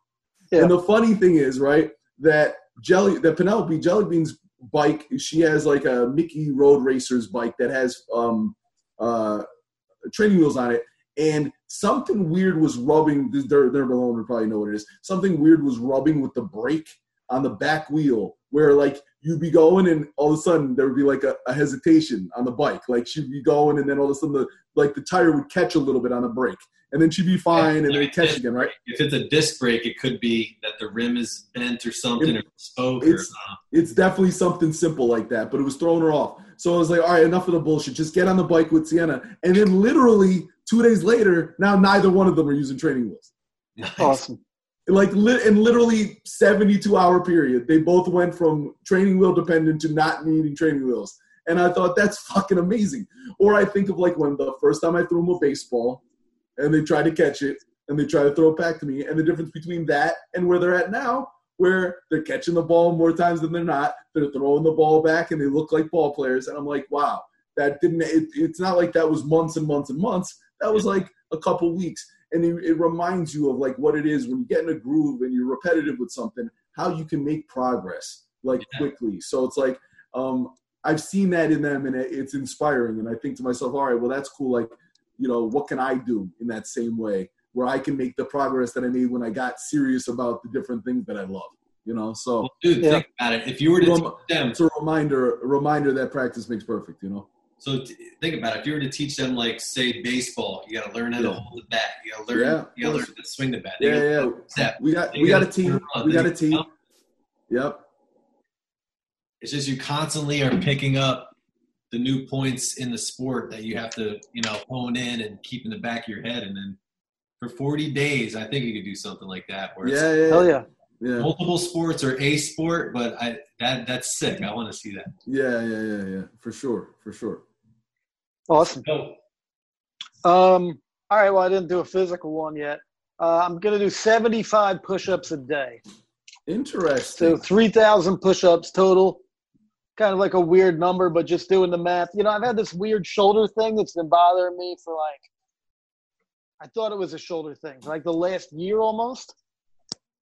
Yeah. And the funny thing is, right, that Jelly, the Penelope Jellybean's bike, she has like a Mickey Roadster Racers bike that has um, uh, training wheels on it, and something weird was rubbing. Dirt Malone would probably know what it is. Something weird was rubbing with the brake on the back wheel, where like you'd be going, and all of a sudden there would be like a, a hesitation on the bike. Like she'd be going, and then all of a sudden the like the tire would catch a little bit on a brake, and then she'd be fine, and then it'd catch again, right? If it's a disc brake, it could be that the rim is bent or something, It- or spoke. it's- or, uh, It's definitely something simple like that, but it was throwing her off. So I was like, all right, enough of the bullshit. Just get on the bike with Sienna. And then literally two days later, now neither one of them are using training wheels. nice. Awesome. Like li- in literally 72 hour period, they both went from training wheel dependent to not needing training wheels. And I thought that's fucking amazing. Or I think of like when the first time I threw them a baseball and they tried to catch it and they try to throw it back to me, and the difference between that and where they're at now, where they're catching the ball more times than they're not, they're throwing the ball back and they look like ball players. And I'm like, wow, that didn't, it, it's not like that was months and months and months. That was like a couple weeks. And it, it reminds you of like what it is when you get in a groove and you're repetitive with something, how you can make progress like Yeah. quickly. So it's like, um, I've seen that in them and it's inspiring. And I think to myself, all right, well, that's cool. Like, you know, what can I do in that same way where I can make the progress that I made when I got serious about the different things that I love, you know? So Well, dude, Yeah. think about it. If you were to Rem- teach them, it's a reminder, a reminder that practice makes perfect, you know? so t- think about it. If you were to teach them, like, say, baseball, you got to learn how to hold the bat. You got to learn. Yeah, you got to learn how to swing the bat. You Yeah, yeah. Step. We got, You we got a team. We got a team. Yep. It's just you constantly are picking up the new points in the sport that you have to, you know, hone in and keep in the back of your head. And then for 40 days, I think you could do something like that where it's Yeah, yeah, Hell yeah. yeah. multiple sports or a sport. But I that that's sick. I want to see that. Yeah, yeah, yeah, yeah. For sure, for sure. Awesome. No, Um, all right. Well, I didn't do a physical one yet. Uh, I'm going to do 75 push ups a day. Interesting. So 3,000 push ups total. Kind of like a weird number, but just doing the math. You know, I've had this weird shoulder thing that's been bothering me for like, I thought it was a shoulder thing, like the last year almost.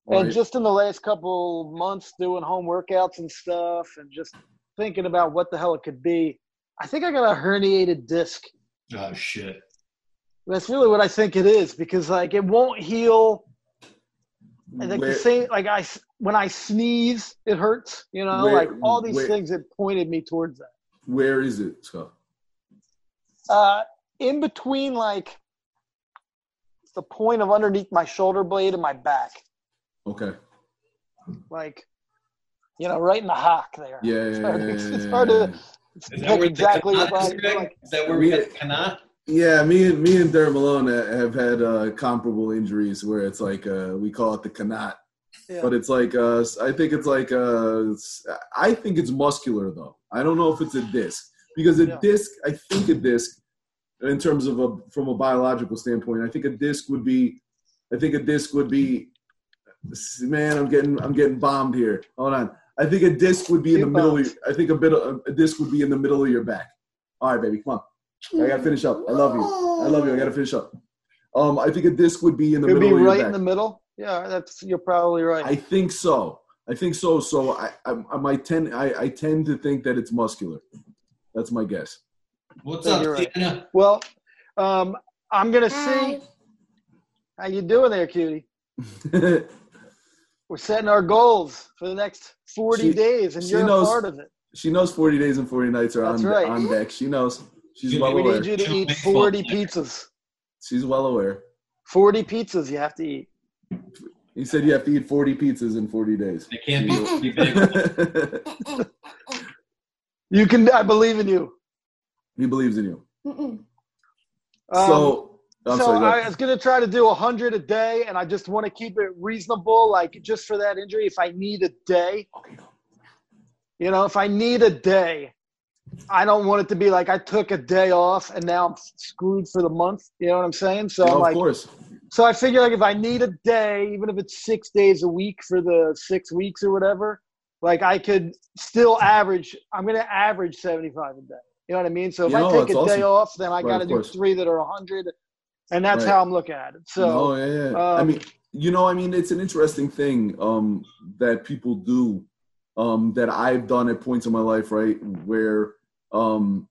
And just in the last couple months doing home workouts and stuff and just thinking about what the hell it could be, I think I got a herniated disc. oh shit. That's really what I think it is because like it won't heal. And like Where- the same, like I when I sneeze, it hurts. You know, Where- like all these where- things that pointed me towards that. where is it, Scott? Uh, in between, like the point of underneath my shoulder blade and my back, Okay. like you know, right in the hock there. Yeah, yeah, It's yeah. hard, yeah, it's, it's hard to Is that where exactly Kanat what is, I Greg? like. Is that where we got Kanat? Yeah, me and me and Derek Malone have had uh, comparable injuries where it's like uh, we call it the canat, Yeah. but it's like uh, I think it's like uh, I think it's muscular though. I don't know if it's a disc because a Yeah. disc, I think a disc, in terms of a from a biological standpoint, I think a disc would be, I think a disc would be, man, I'm getting I'm getting bombed here. Hold on, I think a disc would be in the middle. Of, bombed. I think a bit of a disc would be in the middle of your back. All right, baby, come on. I gotta finish up. I love you. I love you. I gotta finish up. Um, I think a disc would be in the Could be middle of right your in the middle. Yeah, that's you're probably right. I think so. I think so. So I, I, I might tend, I, I tend to think that it's muscular. That's my guess. What's Yeah, up, right. Sienna? well, um, I'm gonna see. How you doing there, cutie? We're setting our goals for the next 40 She- days, and you're knows- a part of it. she knows 40 days and 40 nights are on, right. on deck. She knows. She's You well need- We aware. need you to eat 40 pizzas. She's well aware. 40 pizzas you have to eat. He said you have to eat 40 pizzas in 40 days. They can't be, be. You can. I believe in you. he believes in you. Um, so, I'm so sorry. I was gonna try to do 100 a day, and I just want to keep it reasonable. Like just for that injury, if I need a day, you know, if I need a day, I don't want it to be like I took a day off and now I'm screwed for the month. You know what I'm saying? So No, I'm of like, course. So I figure like if I need a day, even if it's six days a week for the six weeks or whatever, like I could still average. I'm gonna average 75 a day. You know what I mean? So if I take a that's day off, then I Right, got to do course. three that are 100, and that's Right. how I'm looking at it. So no, yeah, yeah. I um, mean, you know, I mean, it's an interesting thing um, that people do um, that I've done at points in my life, right, where um,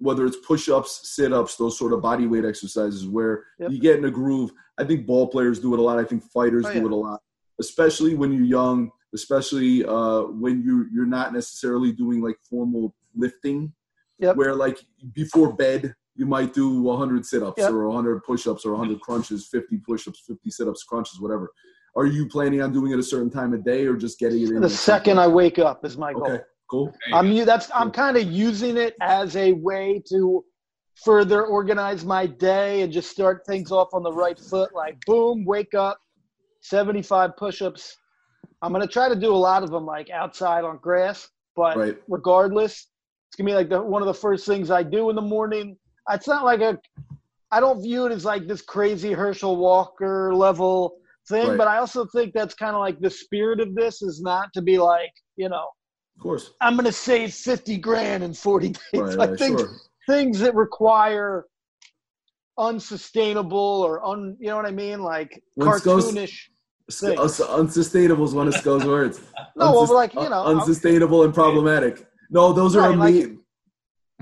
whether it's push-ups, sit-ups, those sort of body weight exercises where Yep. you get in a groove. I think ball players do it a lot. I think fighters Oh, do it a lot, especially when you're young, especially uh, when you you're not necessarily doing like formal lifting. Yep. Where like before bed, you might do 100 sit-ups Yep. or 100 push-ups or 100 crunches, 50 push-ups, 50 sit-ups, crunches, whatever. Are you planning on doing it a certain time of day or just getting it in? The second I wake up is my goal. Okay, cool. I'm u- that's I'm kind of using it as a way to further organize my day and just start things off on the right foot. Like boom, wake up, 75 push-ups. I'm gonna try to do a lot of them like outside on grass, but Right. regardless, it's gonna be like the, one of the first things I do in the morning. It's not like a I don't view it as like this crazy Herschel Walker level thing, Right. but I also think that's kind of like the spirit of this is not to be like, you know, Of course. I'm going to save 50 grand in 40 days. Right, like right, things, sure. things that require unsustainable or un, you know what I mean? Like When cartoonish. S- things. Uh, unsustainable is one of Sco's words. No, well, like, you know, unsustainable and problematic. No, those are Right, like- amazing.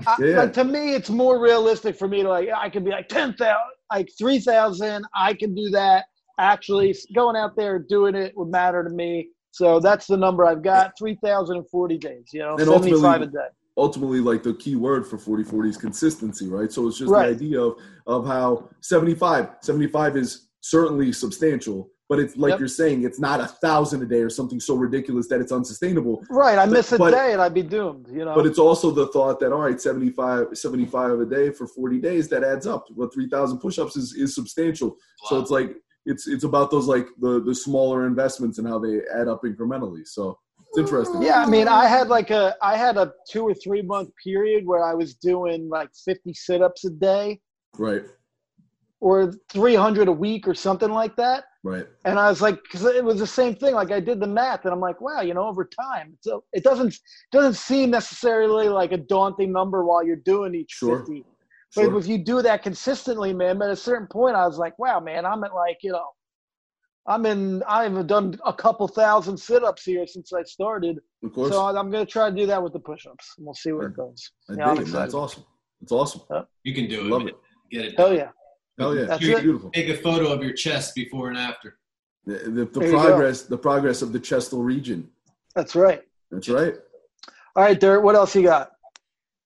I, Yeah. Like to me, it's more realistic for me to like, I could be like 10,000, like 3,000. I can do that. Actually going out there doing it would matter to me. So that's the number I've got 3,040 days, you know, And 75 a day. ultimately like the key word for 40-40 is consistency right so it's just Right. the idea of of how 75 75 is certainly substantial but it's like Yep. you're saying it's not a thousand a day or something so ridiculous that it's unsustainable Right. I miss a day and I'd be doomed, you know. but it's also the thought that all right 75 75 a day for 40 days that adds up well 3000 push-ups is, is substantial so it's like it's it's about those like the the smaller investments and how they add up incrementally so it's interesting Yeah, I mean, I had like a I had a two or three month period where I was doing like 50 sit ups a day right or 300 a week or something like that. right And I was like, because it was the same thing. Like I did the math, and I'm like, wow, you know, over time, so it doesn't doesn't seem necessarily like a daunting number while you're doing each Sure. 50. But sure. if you do that consistently, man, at a certain point, I was like, wow, man, I'm at like, you know, I'm in. I've done a couple thousand sit-ups here since I started. of course So I'm going to try to do that with the push-ups, and we'll see where it goes. I Yeah, I'm dig it. That's awesome. It's awesome. You can do it. Love man. it. Get it. Hell yeah! Hell yeah, That's You it. beautiful. Take a photo of your chest before and after. The, the, the There you go. progress, the progress of the chestal region. That's right. That's right. All right, Dirt. What else you got?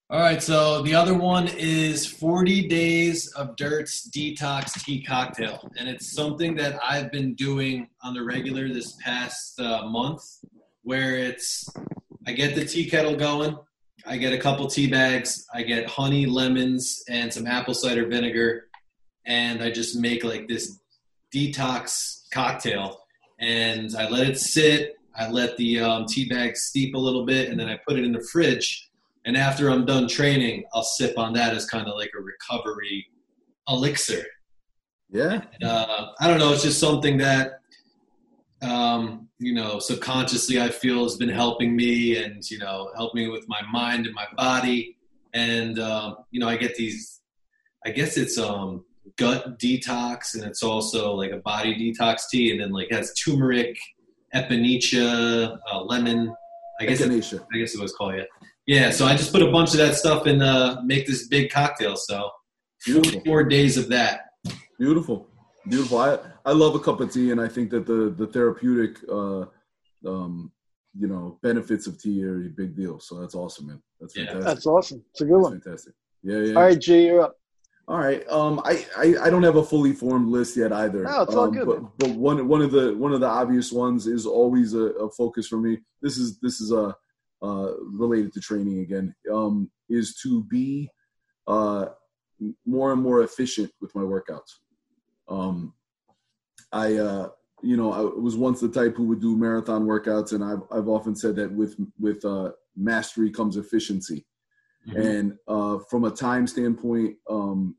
All right, so the other one is 40 Days of Dirt's Detox Tea Cocktail. And it's something that I've been doing on the regular this past uh, month, where it's I get the tea kettle going, I get a couple tea bags, I get honey, lemons, and some apple cider vinegar, and I just make like this detox cocktail. And I let it sit, I let the um, tea bag steep a little bit, and then I put it in the fridge. And after I'm done training, I'll sip on that as kind of like a recovery elixir. Yeah. And, uh, I don't know. It's just something that, um, you know, subconsciously I feel has been helping me and, you know, helping me with my mind and my body. And, um, you know, I get these, I guess it's um, gut detox and it's also like a body detox tea. And then like has turmeric, echinacea, uh, lemon. I guess it, I guess it was called it. Yeah, so I just put a bunch of that stuff and uh, make this big cocktail. So Beautiful. four days of that. Beautiful. Beautiful. I, I love a cup of tea, and I think that the the therapeutic, uh, um, you know, benefits of tea are a big deal. So that's awesome, man. That's Yeah. fantastic. That's awesome. It's a good That's one. fantastic. Yeah, yeah. All right, G, you're up. All right. Um, I, I, I don't have a fully formed list yet either. No, it's all um, good, But, man. but one one of the one of the obvious ones is always a, a focus for me. This is this is a uh, related to training again. Um, is to be uh, more and more efficient with my workouts. Um, I uh, you know I was once the type who would do marathon workouts, and I've I've often said that with with uh, mastery comes efficiency and uh, from a time standpoint um,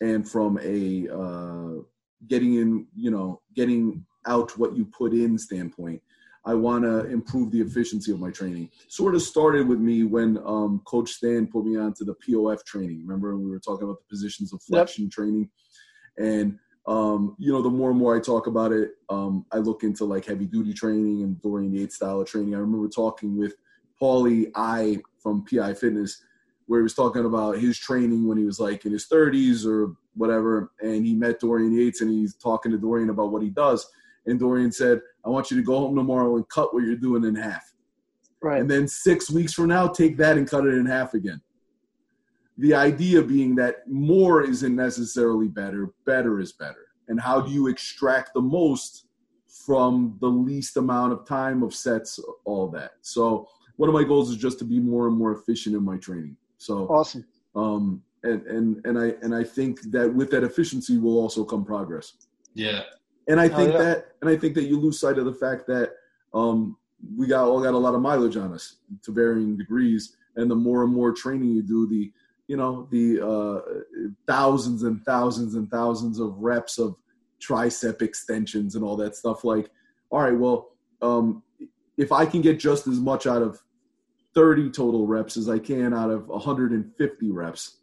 and from a uh, getting in you know getting out what you put in standpoint i want to improve the efficiency of my training sort of started with me when um, coach stan put me onto the pof training remember when we were talking about the positions of Yep. flexion training and um, you know, the more and more I talk about it, um, I look into like heavy duty training and Dorian Yates style of training. I remember talking with Paulie I from PI Fitness, where he was talking about his training when he was like in his 30s or whatever, and he met Dorian Yates and he's talking to Dorian about what he does. And Dorian said, I want you to go home tomorrow and cut what you're doing in half. Right. And then six weeks from now, take that and cut it in half again. The idea being that more isn't necessarily better, better is better. And how do you extract the most from the least amount of time of sets, all that. So one of my goals is just to be more and more efficient in my training. So awesome. Um, and and and I and I think that with that efficiency will also come progress. Yeah. And I think yeah. that and I think that you lose sight of the fact that um, we got all got a lot of mileage on us to varying degrees, and the more and more training you do, the you know the uh, thousands and thousands and thousands of reps of tricep extensions and all that stuff. Like, all right, well, um, if I can get just as much out of 30 total reps as I can out of 150 reps,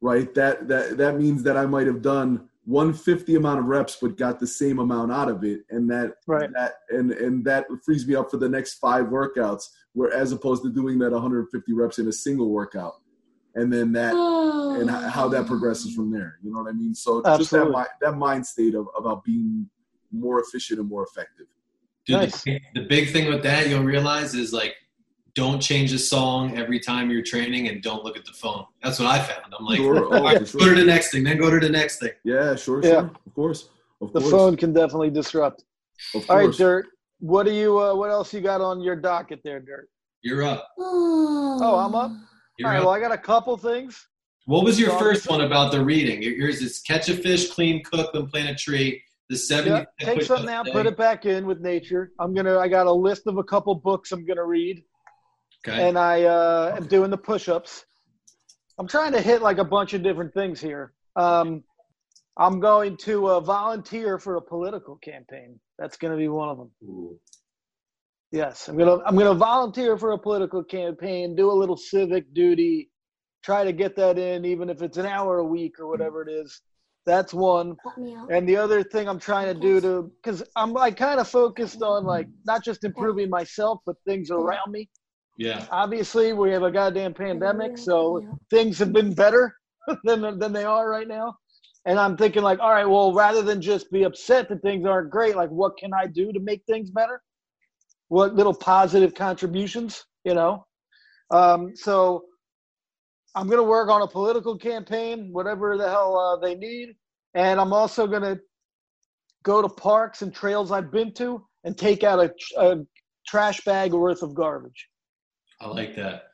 right? That that that means that I might have done 150 amount of reps but got the same amount out of it. And that Right. that and and that frees me up for the next five workouts where as opposed to doing that 150 reps in a single workout. And then that and how that progresses from there you know what i mean? So just that that mind state of about being more efficient and more effective. Dude, Nice. the, the big thing with that you'll realize is like don't change a song every time you're training and don't look at the phone. That's what I found. I'm like, Sure. Oh, all right, for sure. go to the next thing, then go to the next thing. yeah sure Yeah. sure of course of The course phone can definitely disrupt. of All right, course Dirt. What do you? Uh, what else you got on your docket there, Dirt? You're up. Oh, I'm up. You're All right. up. Well, I got a couple things. What was your first one about the reading? Yours is catch a fish, clean, cook, then plant a tree. The seven. Yeah, take something out, put it back in with nature. I'm gonna. I got a list of a couple books I'm gonna read, Okay. and I uh, am doing the push-ups. I'm trying to hit like a bunch of different things here. Um, I'm going to uh, volunteer for a political campaign. That's going to be one of them. Ooh. Yes, I'm gonna I'm gonna volunteer for a political campaign, do a little civic duty, try to get that in, even if it's an hour a week or whatever it is. That's one. And the other thing I'm trying to do to, because I'm like kind of focused on like not just improving myself, but things around me. Yeah. Obviously, we have a goddamn pandemic, so things have been better than than they are right now. And I'm thinking like, all right, well, rather than just be upset that things aren't great, like what can I do to make things better? What little positive contributions, you know? Um, so I'm going to work on a political campaign, whatever the hell uh, they need, and I'm also going to go to parks and trails I've been to and take out a, a trash bag worth of garbage. I like that.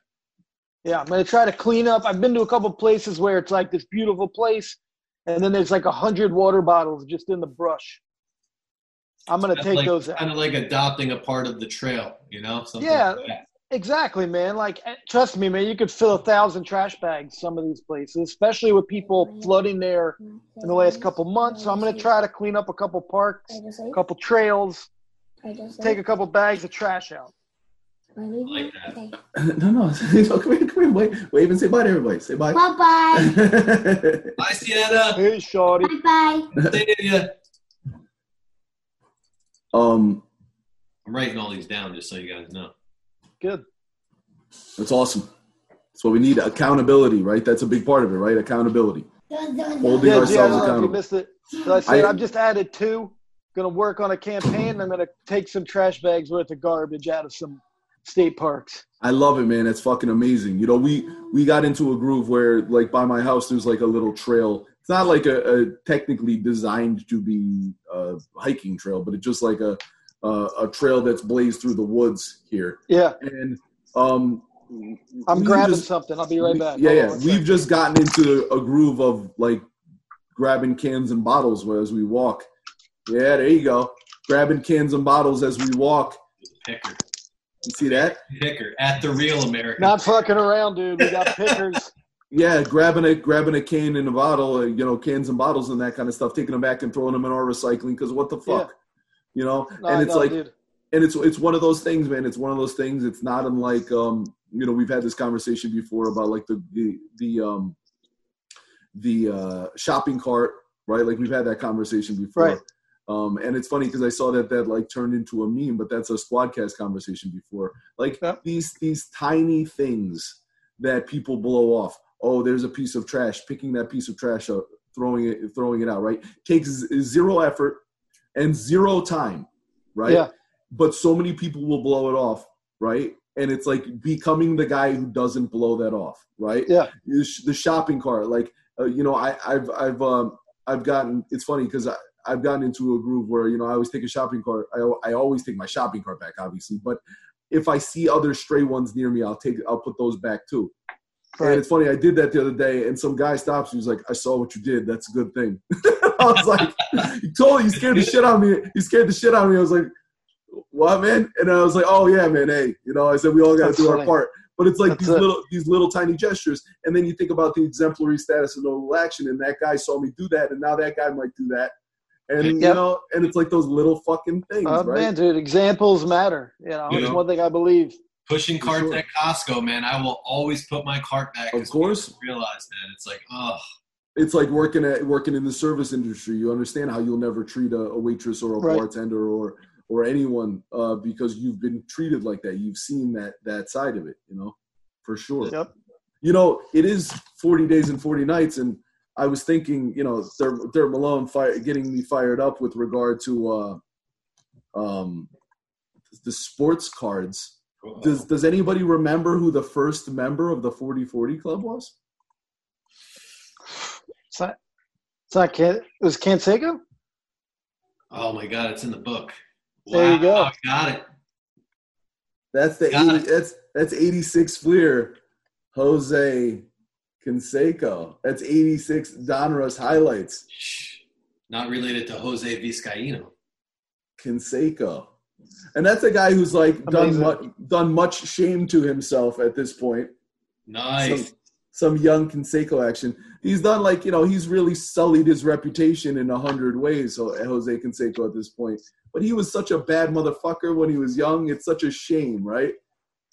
Yeah, I'm gonna try to clean up. I've been to a couple places where it's like this beautiful place, and then there's like a hundred water bottles just in the brush. I'm gonna take like, those out. Kind of like adopting a part of the trail, you know? Something Yeah. like that. Exactly, man. Like, eh, trust me, man. You could fill a thousand trash bags some of these places, especially with people flooding there in the last couple months. So I'm gonna try to clean up a couple parks, a couple trails, take a couple bags of trash out. Like no no no come here come here wait wave and say bye to everybody say bye Bye bye. Bye, Sienna. Hey, shorty. Bye bye. Stay to ya. um I'm writing all these down just so you guys know. Good. that's awesome that's what we need accountability right that's a big part of it right accountability Holding Yeah, ourselves yeah, I don't know if you accountable. missed it. I said I- I've just added two. Going to work on a campaign. I'm going to take some trash bags worth of garbage out of some state parks. I love it, man. It's fucking amazing. You know, we we got into a groove where, like, by my house, there's like a little trail. It's not like a, a technically designed to be a hiking trail, but it's just like a a, a trail that's blazed through the woods here. Yeah, And um, I'm grabbing just- something. I'll be right back. Yeah, yeah. We've second. just gotten into a groove of like grabbing cans and bottles as we walk. Yeah, there you go. Grabbing cans and bottles as we walk. Picker. You see that? Picker. At the real American. Not fucking around, dude. We got pickers. Yeah, grabbing a grabbing a can and a bottle, uh, you know, cans and bottles and that kind of stuff, taking them back and throwing them in our recycling because what the fuck, you know? No, and it's no, like, dude. and it's it's one of those things, man. It's one of those things. It's not unlike, um, you know, we've had this conversation before about like the the the um the uh, shopping cart right? Like we've had that conversation before. Right. Um, and it's funny because I saw that that like turned into a meme, but that's a squadcast conversation before. Like Yep. these these tiny things that people blow off. Oh, there's a piece of trash. Picking that piece of trash up, throwing it, throwing it out. Right takes zero effort and zero time. Right. Yeah. But so many people will blow it off. Right. And it's like becoming the guy who doesn't blow that off. Right Yeah. the the shopping cart like uh, you know i i've i've um i've gotten it's funny because i i've gotten into a groove where you know i always take a shopping cart i, I always take my shopping cart back obviously but if i see other stray ones near me i'll take i'll put those back too. And it's funny i did that the other day and some guy stops me he's like i saw what you did that's a good thing. I was like he told he scared the shit out of me he scared the shit out of me i was like what man? And i was like oh yeah man hey you know i said we all got to do our part. But it's like That's these it. little these little tiny gestures and then you think about the exemplary status of noble action and that guy saw me do that and now that guy might do that and you know and it's like those little fucking things Uh, right man, dude, examples matter. You know, You it's know. one thing I believe. Pushing For carts sure. at Costco, man. I will always put my cart back. Of course. Realize that it's like, oh, it's like working at working in the service industry you understand how you'll never treat a, a waitress or a Right. bartender or or anyone uh, because you've been treated like that you've seen that that side of it you know for sure Yep. you know, it is 40 days and 40 nights. And I was thinking, you know, Dirt, Dirt Malone fire, getting me fired up with regard to uh, um, the sports cards. Does, does anybody remember who the first member of the 4040 Club was? It's not. It's not. Can, it was Canseco? oh my god, it's in the book. There you Wow, go. Got it. That's the Got 80, that's that's 86 Fleer, Jose Canseco. That's 86 Donruss highlights. Shh. Not related to Jose Vizcaíno. Canseco. And that's a guy who's like done Amazing. much, done much shame to himself at this point. Nice. Some, some young Canseco action. He's done like you know he's really sullied his reputation in a hundred ways. So eh, Jose Canseco at this point, but he was such a bad motherfucker when he was young. It's such a shame, right?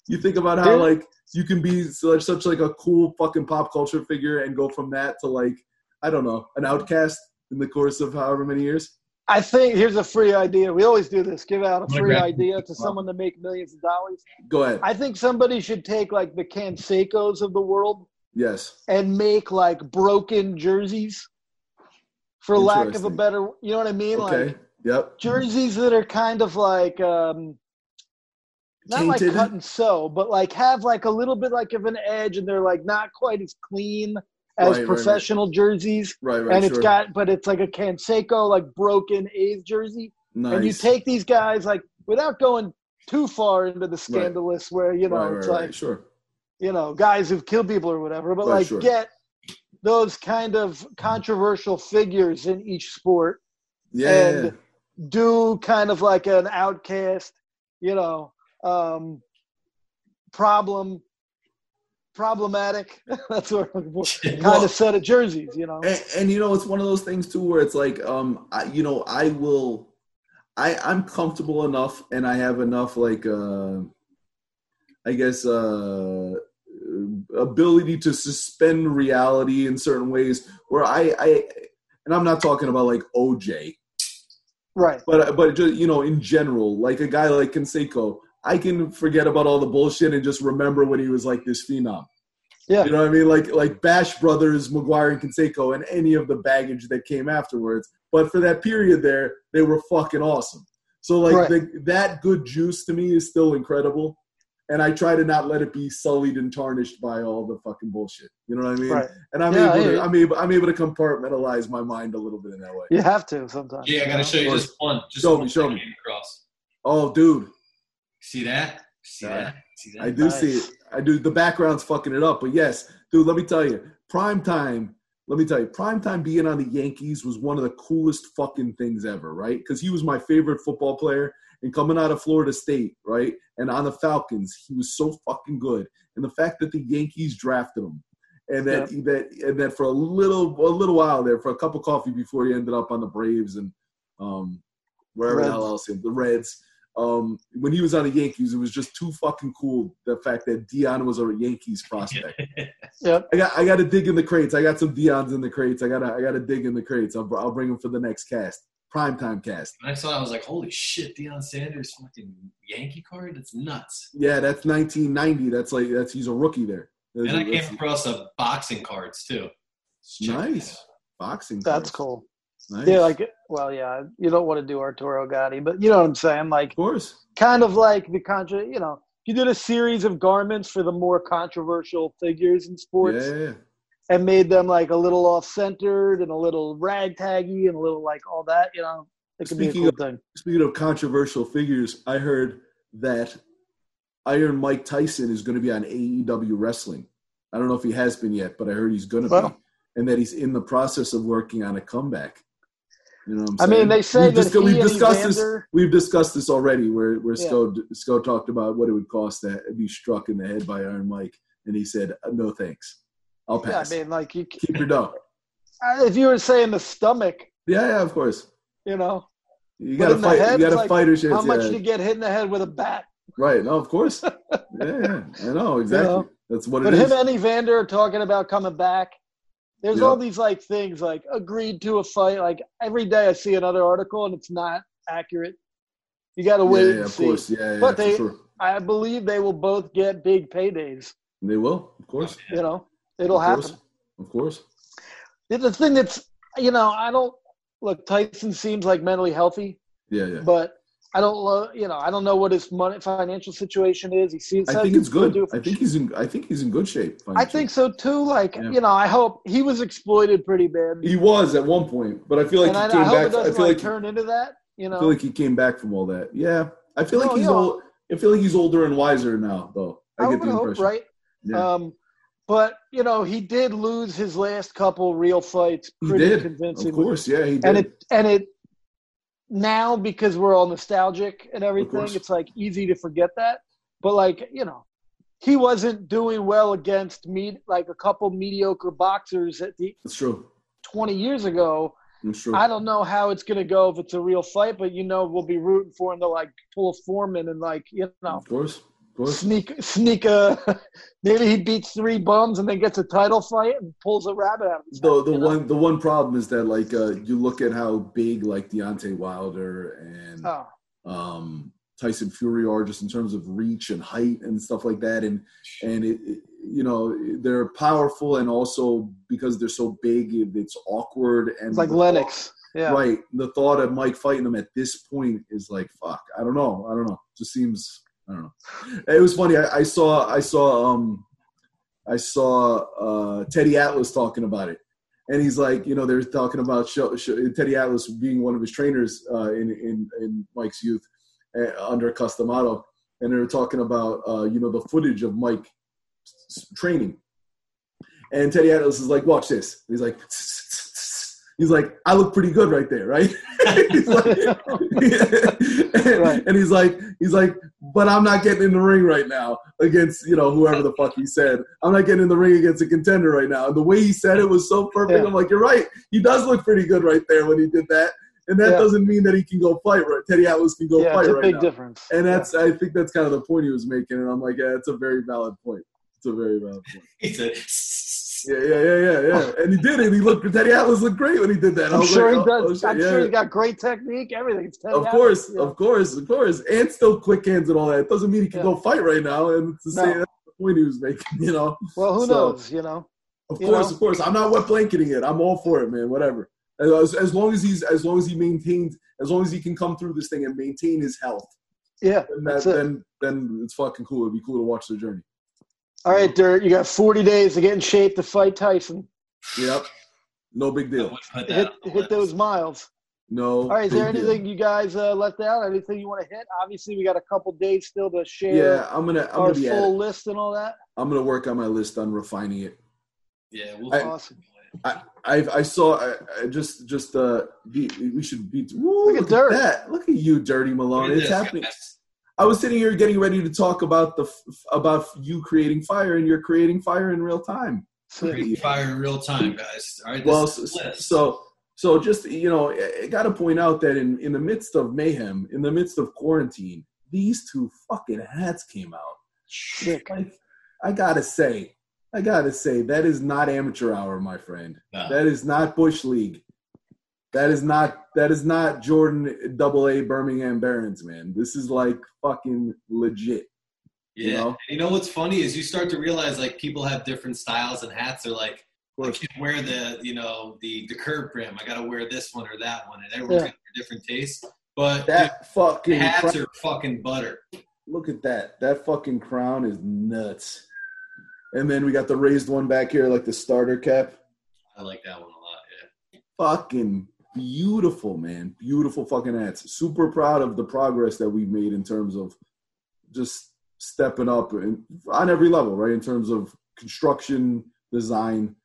You think about how Yeah. like you can be such such like a cool fucking pop culture figure and go from that to like I don't know an outcast in the course of however many years. I think here's a free idea. We always do this. Give out a free grab- idea to someone to make millions of dollars. Go ahead. I think somebody should take like the Cansecos of the world yes. and make like broken jerseys, for lack of a better. You know what I mean? Okay. Like Yep. jerseys that are kind of like um, not like cut and sew, but like have like a little bit like of an edge, and they're like not quite as clean as Right, right, right. professional jerseys. Right. Right. and it's sure. got, but it's like a Canseco like broken A's jersey. nice. and you take these guys like without going too far into the scandalous where you know right, it's right, like right. Sure. you know guys who've killed people or whatever but Right, like sure. get those kind of controversial figures in each sport Yeah. and do kind of like an outcast you know um problem problematic. That's what i'm looking for. Kind Well- of set of jerseys you know? and, and you know it's one of those things too where it's like um I, you know i will i i'm comfortable enough and i have enough like uh i guess uh ability to suspend reality in certain ways where i i and i'm not talking about like oj right. But but just you know in general like a guy like Canseco I can forget about all the bullshit and just remember when he was like this phenom. Yeah. You know what I mean? Like like Bash Brothers, McGwire and Canseco, and any of the baggage that came afterwards. But for that period there, they were fucking awesome. So like Right. the, that good juice to me is still incredible. And I try to not let it be sullied and tarnished by all the fucking bullshit. You know what I mean? right And I'm Yeah, able hear to you. I'm able I'm able to compartmentalize my mind a little bit in that way. you have to sometimes Yeah, I gotta show you just one. Just Show one me, show me. came across. Oh dude, See that? See Yeah. that? See that? I do Nice. see it. I do. The background's fucking it up. But yes, dude, let me tell you, prime time. Let me tell you, prime time being on the Yankees was one of the coolest fucking things ever, right? Because he was my favorite football player, and coming out of Florida State, right, and on the Falcons, he was so fucking good. And the fact that the Yankees drafted him, and that that and that for a little a little while there, for a cup of coffee before he ended up on the Braves and um wherever the hell else, the Reds. Um, when he was on the Yankees, it was just too fucking cool. The fact that Deion was a Yankees prospect. Yep. I got I got to dig in the crates. I got some Deion's in the crates. I gotta I gotta dig in the crates. I'll I'll bring them for the next cast, primetime cast. When I saw it, I was like, holy shit, Deion Sanders fucking Yankee card? That's nuts. Yeah, that's 1990. That's like that's he's a rookie there. And I came across a boxing cards too. Check nice boxing. That's cards. cool. Nice. Yeah, like well, yeah, you don't want to do Arturo Gatti, but you know what I'm saying? Like of course. kind of like the contra you know, you did a series of garments for the more controversial figures in sports yeah, yeah. and made them like a little off centered and a little ragtaggy and a little like all that, you know. It could be a Speaking cool thing. Speaking of controversial figures, I heard that Iron Mike Tyson is going to be on AEW Wrestling. I don't know if he has been yet, but I heard he's going to Wow. be, and that he's in the process of working on a comeback. You know, what I I'm mean, saying? they say we've, that discussed- we've discussed this. Evander- We've discussed this already, where where Yeah. Talked about what it would cost to be struck in the head by Iron Mike, and he said, uh, "No thanks, I'll Yeah, pass. I mean, like you, Keep your dough." Uh, if you were saying the stomach, Yeah, yeah, of course. you know, You got to fight. head, you got to like, fight or chance. how much yeah. do you get hit in the head with a bat? Right. No, of course. yeah, yeah, I know exactly. know? That's what But it him is. and Evander are talking about coming back. There's Yeah. all these like things like agreed to a fight. Like every day I see another article and it's not accurate. You got to wait yeah, and of see. course. Yeah, yeah, But they- sure. I believe they will both get big paydays. They will, of course. You know, it'll of happen. course. Of course. The- The thing that's, you know, I don't look. Tyson seems like mentally healthy, Yeah, yeah. but I don't, lo- you know, I don't know what his money financial situation is. He seems. I think it's good. I think he's in. I think he's in good shape. I think so too. Like Yeah. you know, I hope he was exploited pretty bad, he was at one point, but I feel like and he I, came I back. I feel like, like turn into that. You know, I know, feel like he came back from all that. Yeah, I feel like No, he's yeah. old. I feel like he's older and wiser now, though. I, I, get the hope, impression. right? Yeah. Um, but you know, he did lose his last couple real fights he pretty did, convincingly, of course. Yeah, he did. and it and it now because we're all nostalgic and everything, it's like easy to forget that. But like you know, he wasn't doing well against me like a couple mediocre boxers at the It's true. 20 years ago. It's true. I don't know how it's gonna go if it's a real fight, but you know we'll be rooting for him to like pull a Foreman and like you know Of course. Sneak sneak a maybe he beats three bums and then gets a title fight and pulls a rabbit out of his the hat, the you know? one the one problem is that like uh, you look at how big like Deontay Wilder and Oh, um, Tyson Fury are just in terms of reach and height and stuff like that, and and it, it- you know they're powerful and also because they're so big, it's awkward and it's like Lennox. Yeah. right? The thought of Mike fighting them at this point is like fuck. I don't know. I don't know. Just seems I don't know. It was funny. I, I saw I saw um I saw uh, Teddy Atlas talking about it. And he's like, you know, they're talking about show, show, Teddy Atlas being one of his trainers uh, in, in in Mike's youth uh, under Cus D'Amato, and they were talking about uh, you know the footage of Mike training. And Teddy Atlas is like, watch this. He's like, he's like, I look pretty good right there, right? he's like, and, Right. and he's like, he's like, but I'm not getting in the ring right now against you know whoever the fuck he said. I'm not getting in the ring against a contender right now. And the way he said it was so perfect. Yeah. I'm like, you're right. He does look pretty good right there when he did that. And that Yeah. doesn't mean that he can go fight right. Teddy Atlas can go yeah, fight it's a right big now. difference. And that's I think that's kind of the point he was making. And I'm like, yeah, it's a very valid point. It's a very valid point. Yeah, yeah, yeah, yeah, yeah. And he did it. He looked. Teddy Atlas looked great when he did that. I'm sure like, he oh, does. Oh, I'm yeah. sure he got great technique. Everything. Of Atlas, course, yeah. of course, of course, and still quick hands and all that. It doesn't mean he can Yeah. go fight right now. And it's the No. same that's the point he was making. You know, Well, who So- knows? You know. of You course, know? of course. I'm not wet blanketing it. I'm all for it, man. Whatever. As, as long as he's, as long as he maintains, as long as he can come through this thing and maintain his health, Yeah, then that, then then it's fucking cool. It'd be cool to watch the journey. All right, Dirt. You got 40 days to get in shape to fight Tyson. Yep. No big deal. would put that Hit, hit those miles. No. All right. Is there big deal. anything you guys uh, left out? Anything you want to hit? Obviously, we got a couple days still to share Yeah, I'm gonna I'm our gonna be full it. list and all that. I'm gonna work on my list on refining it. Yeah, we'll I- Awesome. I I saw I, I just just uh be, we should beat woo, Look at Dirt. that look at you dirty Malone it's happening guys. I was sitting here getting ready to talk about the about you creating fire and you're creating fire in real time Creating fire in real time, guys. All right, well so, so So just you know, I, I got to point out that in in the midst of mayhem, in the midst of quarantine, these two fucking hats came out. Sick. Like, I gotta say, I gotta say, that is not amateur hour, my friend. No. That is not Bush League. That is not that is not Jordan Double A Birmingham Barons, man. This is like fucking legit. Yeah. You know? You know what's funny is you start to realize like people have different styles and hats. They're like, Of I can't wear the you know the the curb brim. I got to wear this one or that one, and everyone's Yeah. got their different tastes. But That fucking hats crown- are fucking butter. look at that. That fucking crown is nuts. And then we got the raised one back here, like the starter cap. I like that one a lot. Yeah. Fucking beautiful, man. Beautiful fucking hats. Super proud of the progress that we've made in terms of just stepping up in, on every level, right? In terms of construction, design.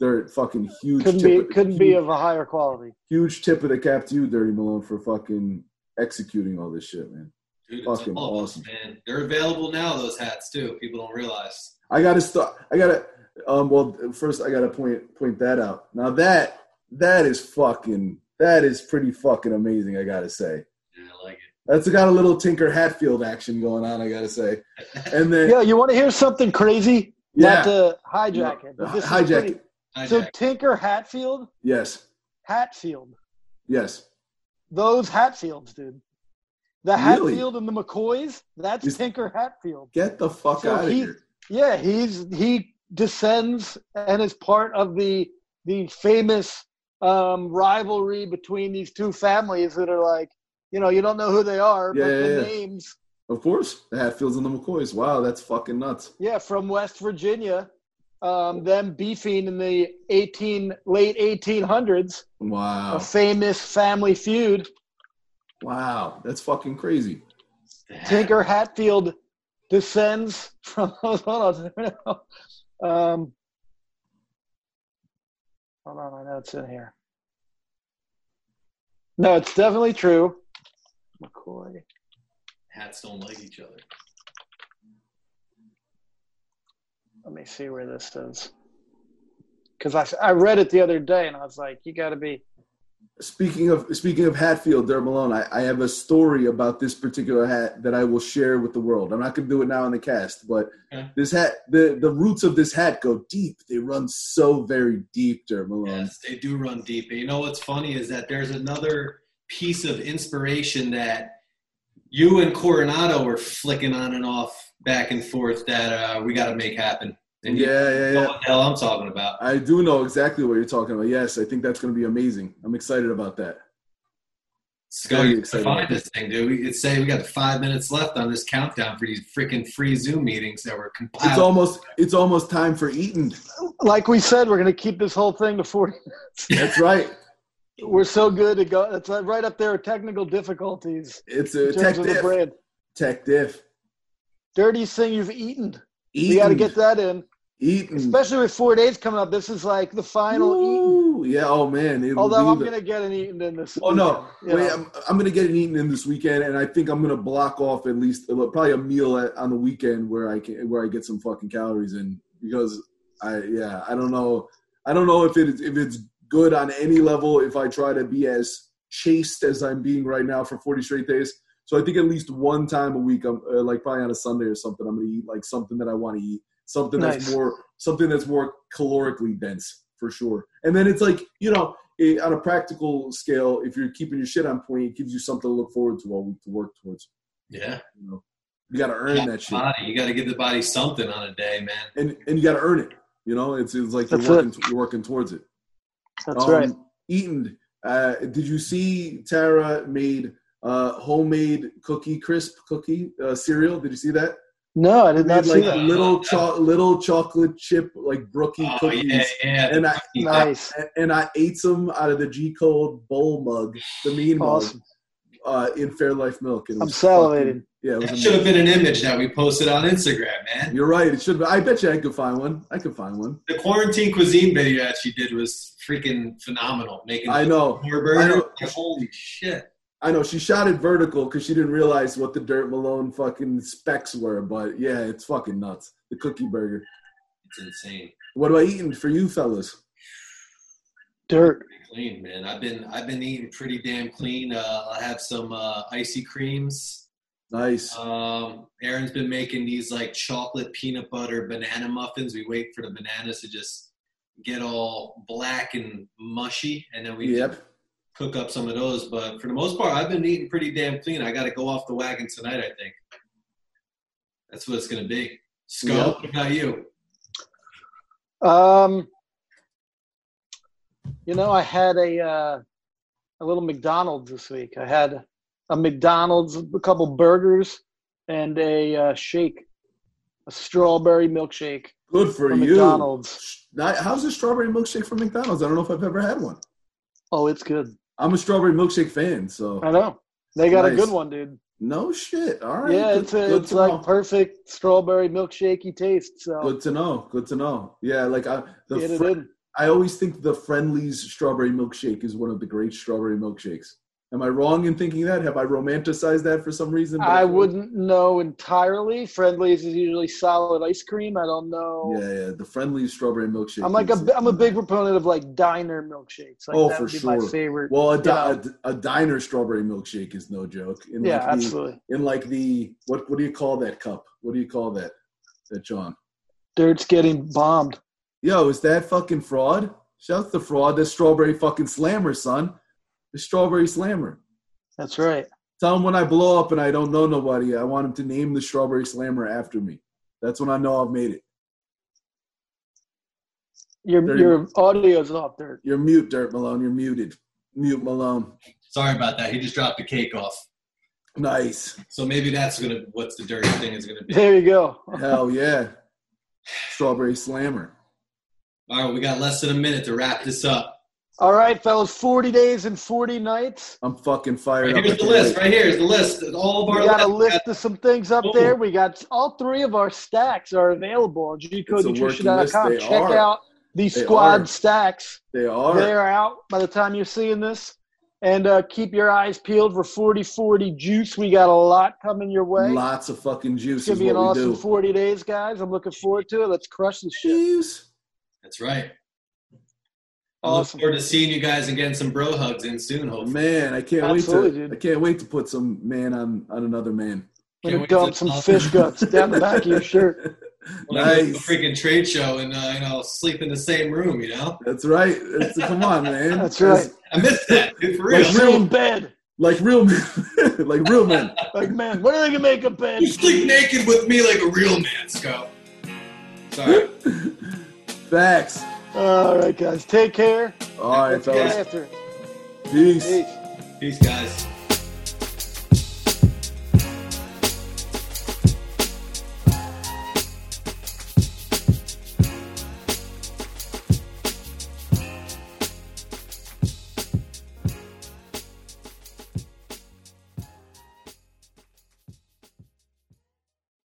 They're fucking huge. Couldn't tip be of- couldn't huge, be of a higher quality. huge tip of the cap to you, Dirty Malone, for fucking executing all this shit, man. Dude, it's Fucking all of awesome. man. They're available now. Those hats too. People don't realize. I gotta start. I gotta. Um. Well, first I gotta point point that out. Now that that is fucking. That is pretty fucking amazing. I gotta say. Yeah, I like it. That's got a little Tinker Hatfield action going on. I gotta say. And then Yeah, you want to hear something crazy? yeah, Not to hijack it. but this is hijack pretty- it. So Tinker Hatfield, Yes. Hatfield, Yes. those Hatfields, dude. The Really? Hatfield and the McCoys, that's Is- Tinker Hatfield. Get the fuck So out of he- here. Yeah, he's he descends and is part of the the famous um, rivalry between these two families that are like, you know, you don't know who they are, Yeah, but yeah, the yeah. names, Of course, the Hatfields and the McCoys. Wow, that's fucking nuts. yeah, from West Virginia, um, them beefing in the eighteen late eighteen hundreds, Wow. a famous family feud. Wow, that's fucking crazy. Tinker Hatfield descends from hold on, um, hold on, I know it's in here. No, it's definitely true. McCoy. Hats don't like each other. Let me see where this is. Because I, I read it the other day and I was like, you got to be. Speaking of speaking of Hatfield, Derek Malone, I, I have a story about this particular hat that I will share with the world. I'm not going to do it now in the cast, but Okay. this hat, the the roots of this hat go deep. They run so very deep, Derek Malone. Yes, they do run deep. And you know what's funny is that there's another piece of inspiration that you and Coronado were flicking on and off back and forth that uh, we got to make happen. And you Yeah, yeah, know yeah. what the hell I'm talking about. I do know exactly what you're talking about. Yes, I think that's going to be amazing. I'm excited about that. Scott, you excited find about this thing, dude. We could say we got five minutes left on this countdown for these freaking free Zoom meetings that were compiled. It's almost it's almost time for Eaton. Like we said, we're going to keep this whole thing to 40 That's right. We're so good to go. It's right up there technical difficulties It's a terms tech diff. Tech diff. Dirtiest thing you've eaten. Eaton. We got to get that in. Eaton. Especially with four days coming up. This is like the final eaten. Woo. Yeah. Oh man. It Although I'm going to get an eaten in this. Oh no! weekend, you Wait, know. I'm, I'm gonna get an eaten in this weekend, and I think I'm gonna block off at least uh, probably a meal at, on the weekend where I can where I get some fucking calories in because I yeah I don't know I don't know if it if it's good on any level if I try to be as chaste as I'm being right now for 40 straight days. So I think at least one time a week, I'm uh, like probably on a Sunday or something, I'm gonna eat like something that I want to eat, something that's more something that's more calorically dense for sure. And then it's like you know it, on a practical scale, if you're keeping your shit on point, it gives you something to look forward to all week to work towards. yeah. You know, you got to earn that shit, Body. You got to give the body something on a day, man. and and you got to earn it. You know, it's it's like you're That's working you're working towards it. That's Um, right. Eaton, uh, did you see Tara made uh, homemade cookie crisp cookie uh, cereal? Did you see that? No, I did Made not see like that. little cho- little chocolate chip like brookie Oh, cookies. yeah, yeah. And I, Nice. and I ate some out of the G Code bowl mug, the mean mug, Awesome. uh, in Fairlife milk. and it I'm was salivating. yeah, it was That should have been an image that we posted on Instagram, man. You're right. It should. Be. I bet you I could find one. I could find one. The quarantine cuisine video that she did was freaking phenomenal. Making I know. more I burger. know. Holy shit. I know. She shot it vertical because she didn't realize what the Dirt Malone fucking specs were. But yeah, it's fucking nuts. The cookie burger. It's insane. What about eating for you fellas? Dirt. Clean, man. I've been I've been eating pretty damn clean. Uh, I have some uh, icy creams. Nice. Um, Aaron's been making these like chocolate peanut butter banana muffins. We wait for the bananas to just get all black and mushy, and then we Yep. Cook up some of those. But for the most part, I've been eating pretty damn clean. I got to go off the wagon tonight. I think that's what it's gonna be. Sco, Yep. what about you? Um, you know, I had a uh, a little McDonald's this week. I had a McDonald's, a couple burgers, and a uh, shake, a strawberry milkshake Good for from you. McDonald's. Now, How's a strawberry milkshake from McDonald's? I don't know if I've ever had one. Oh, it's good. I'm a strawberry milkshake fan, so I know they got a good one, dude. no shit. All right. yeah, good- it's a, it's like know. perfect strawberry milkshakey taste. So Good to know. Good to know. Yeah, like I, the fr-. I always think the Friendly's strawberry milkshake is one of the great strawberry milkshakes. Am I wrong in thinking that? Have I romanticized that for some reason? I uh, wouldn't know entirely. Friendlies is usually solid ice cream. I don't know. Yeah, yeah. The Friendly's strawberry milkshake. I'm like a I'm a big proponent of like diner milkshakes. Like Oh, that for be my sure. favorite. Well, a, di- you a, a diner strawberry milkshake is no joke. In yeah, like the, absolutely. In like the what? What do you call that cup? What do you call that? That John? Dirt's getting bombed. Yo, is that fucking fraud? Shout the fraud. That's strawberry fucking slammer, son. The strawberry slammer. That's right. Tell him when I blow up and I don't know nobody, I want him to name the strawberry slammer after me. That's when I know I've made it. Your Dirty. your audio's off, Dirt. You're mute, Dirt Malone. You're muted. Mute Malone. Sorry about that. He just dropped the cake off. Nice. So maybe that's gonna what's the dirty thing is gonna be. There you go. Hell yeah. Strawberry slammer. All right, we got less than a minute to wrap this up. All right, fellas. Forty days and forty nights. I'm fucking fired Right, up. here's I the list. Right here is the list. All of our We got a lists. list of some things up Boom. there. We got all three of our stacks are available on It's gcodenutrition.com. Check are. out these They squad are. stacks. They are. They're out by the time you're seeing this. And uh, keep your eyes peeled for 40 40 juice. We got a lot coming your way. Lots of fucking juice It's going to be an awesome do. 40 days, guys. I'm looking forward to it. Let's crush this shit. Juice. That's right. I look Awesome. forward to seeing you guys and getting some bro hugs in soon. Hopefully. Man, I can't Absolutely, wait to dude. I can't wait to put some man on on another man. I'm Can't going wait to to dump some talk. fish guts down the back of your shirt. When I go to a nice. freaking trade show and uh, you know sleep in the same room. You know, That's right. It's, come on, man. That's right. I miss that. Dude, for real. Like Like real- bed. Like real men. like real men. Like, man, when are they going to make a bed? You sleep naked with me like a real man, Scout. Sorry. Facts. All right, guys. Take care. All right, Let's get fellas. after it. Peace. Peace. Peace, guys.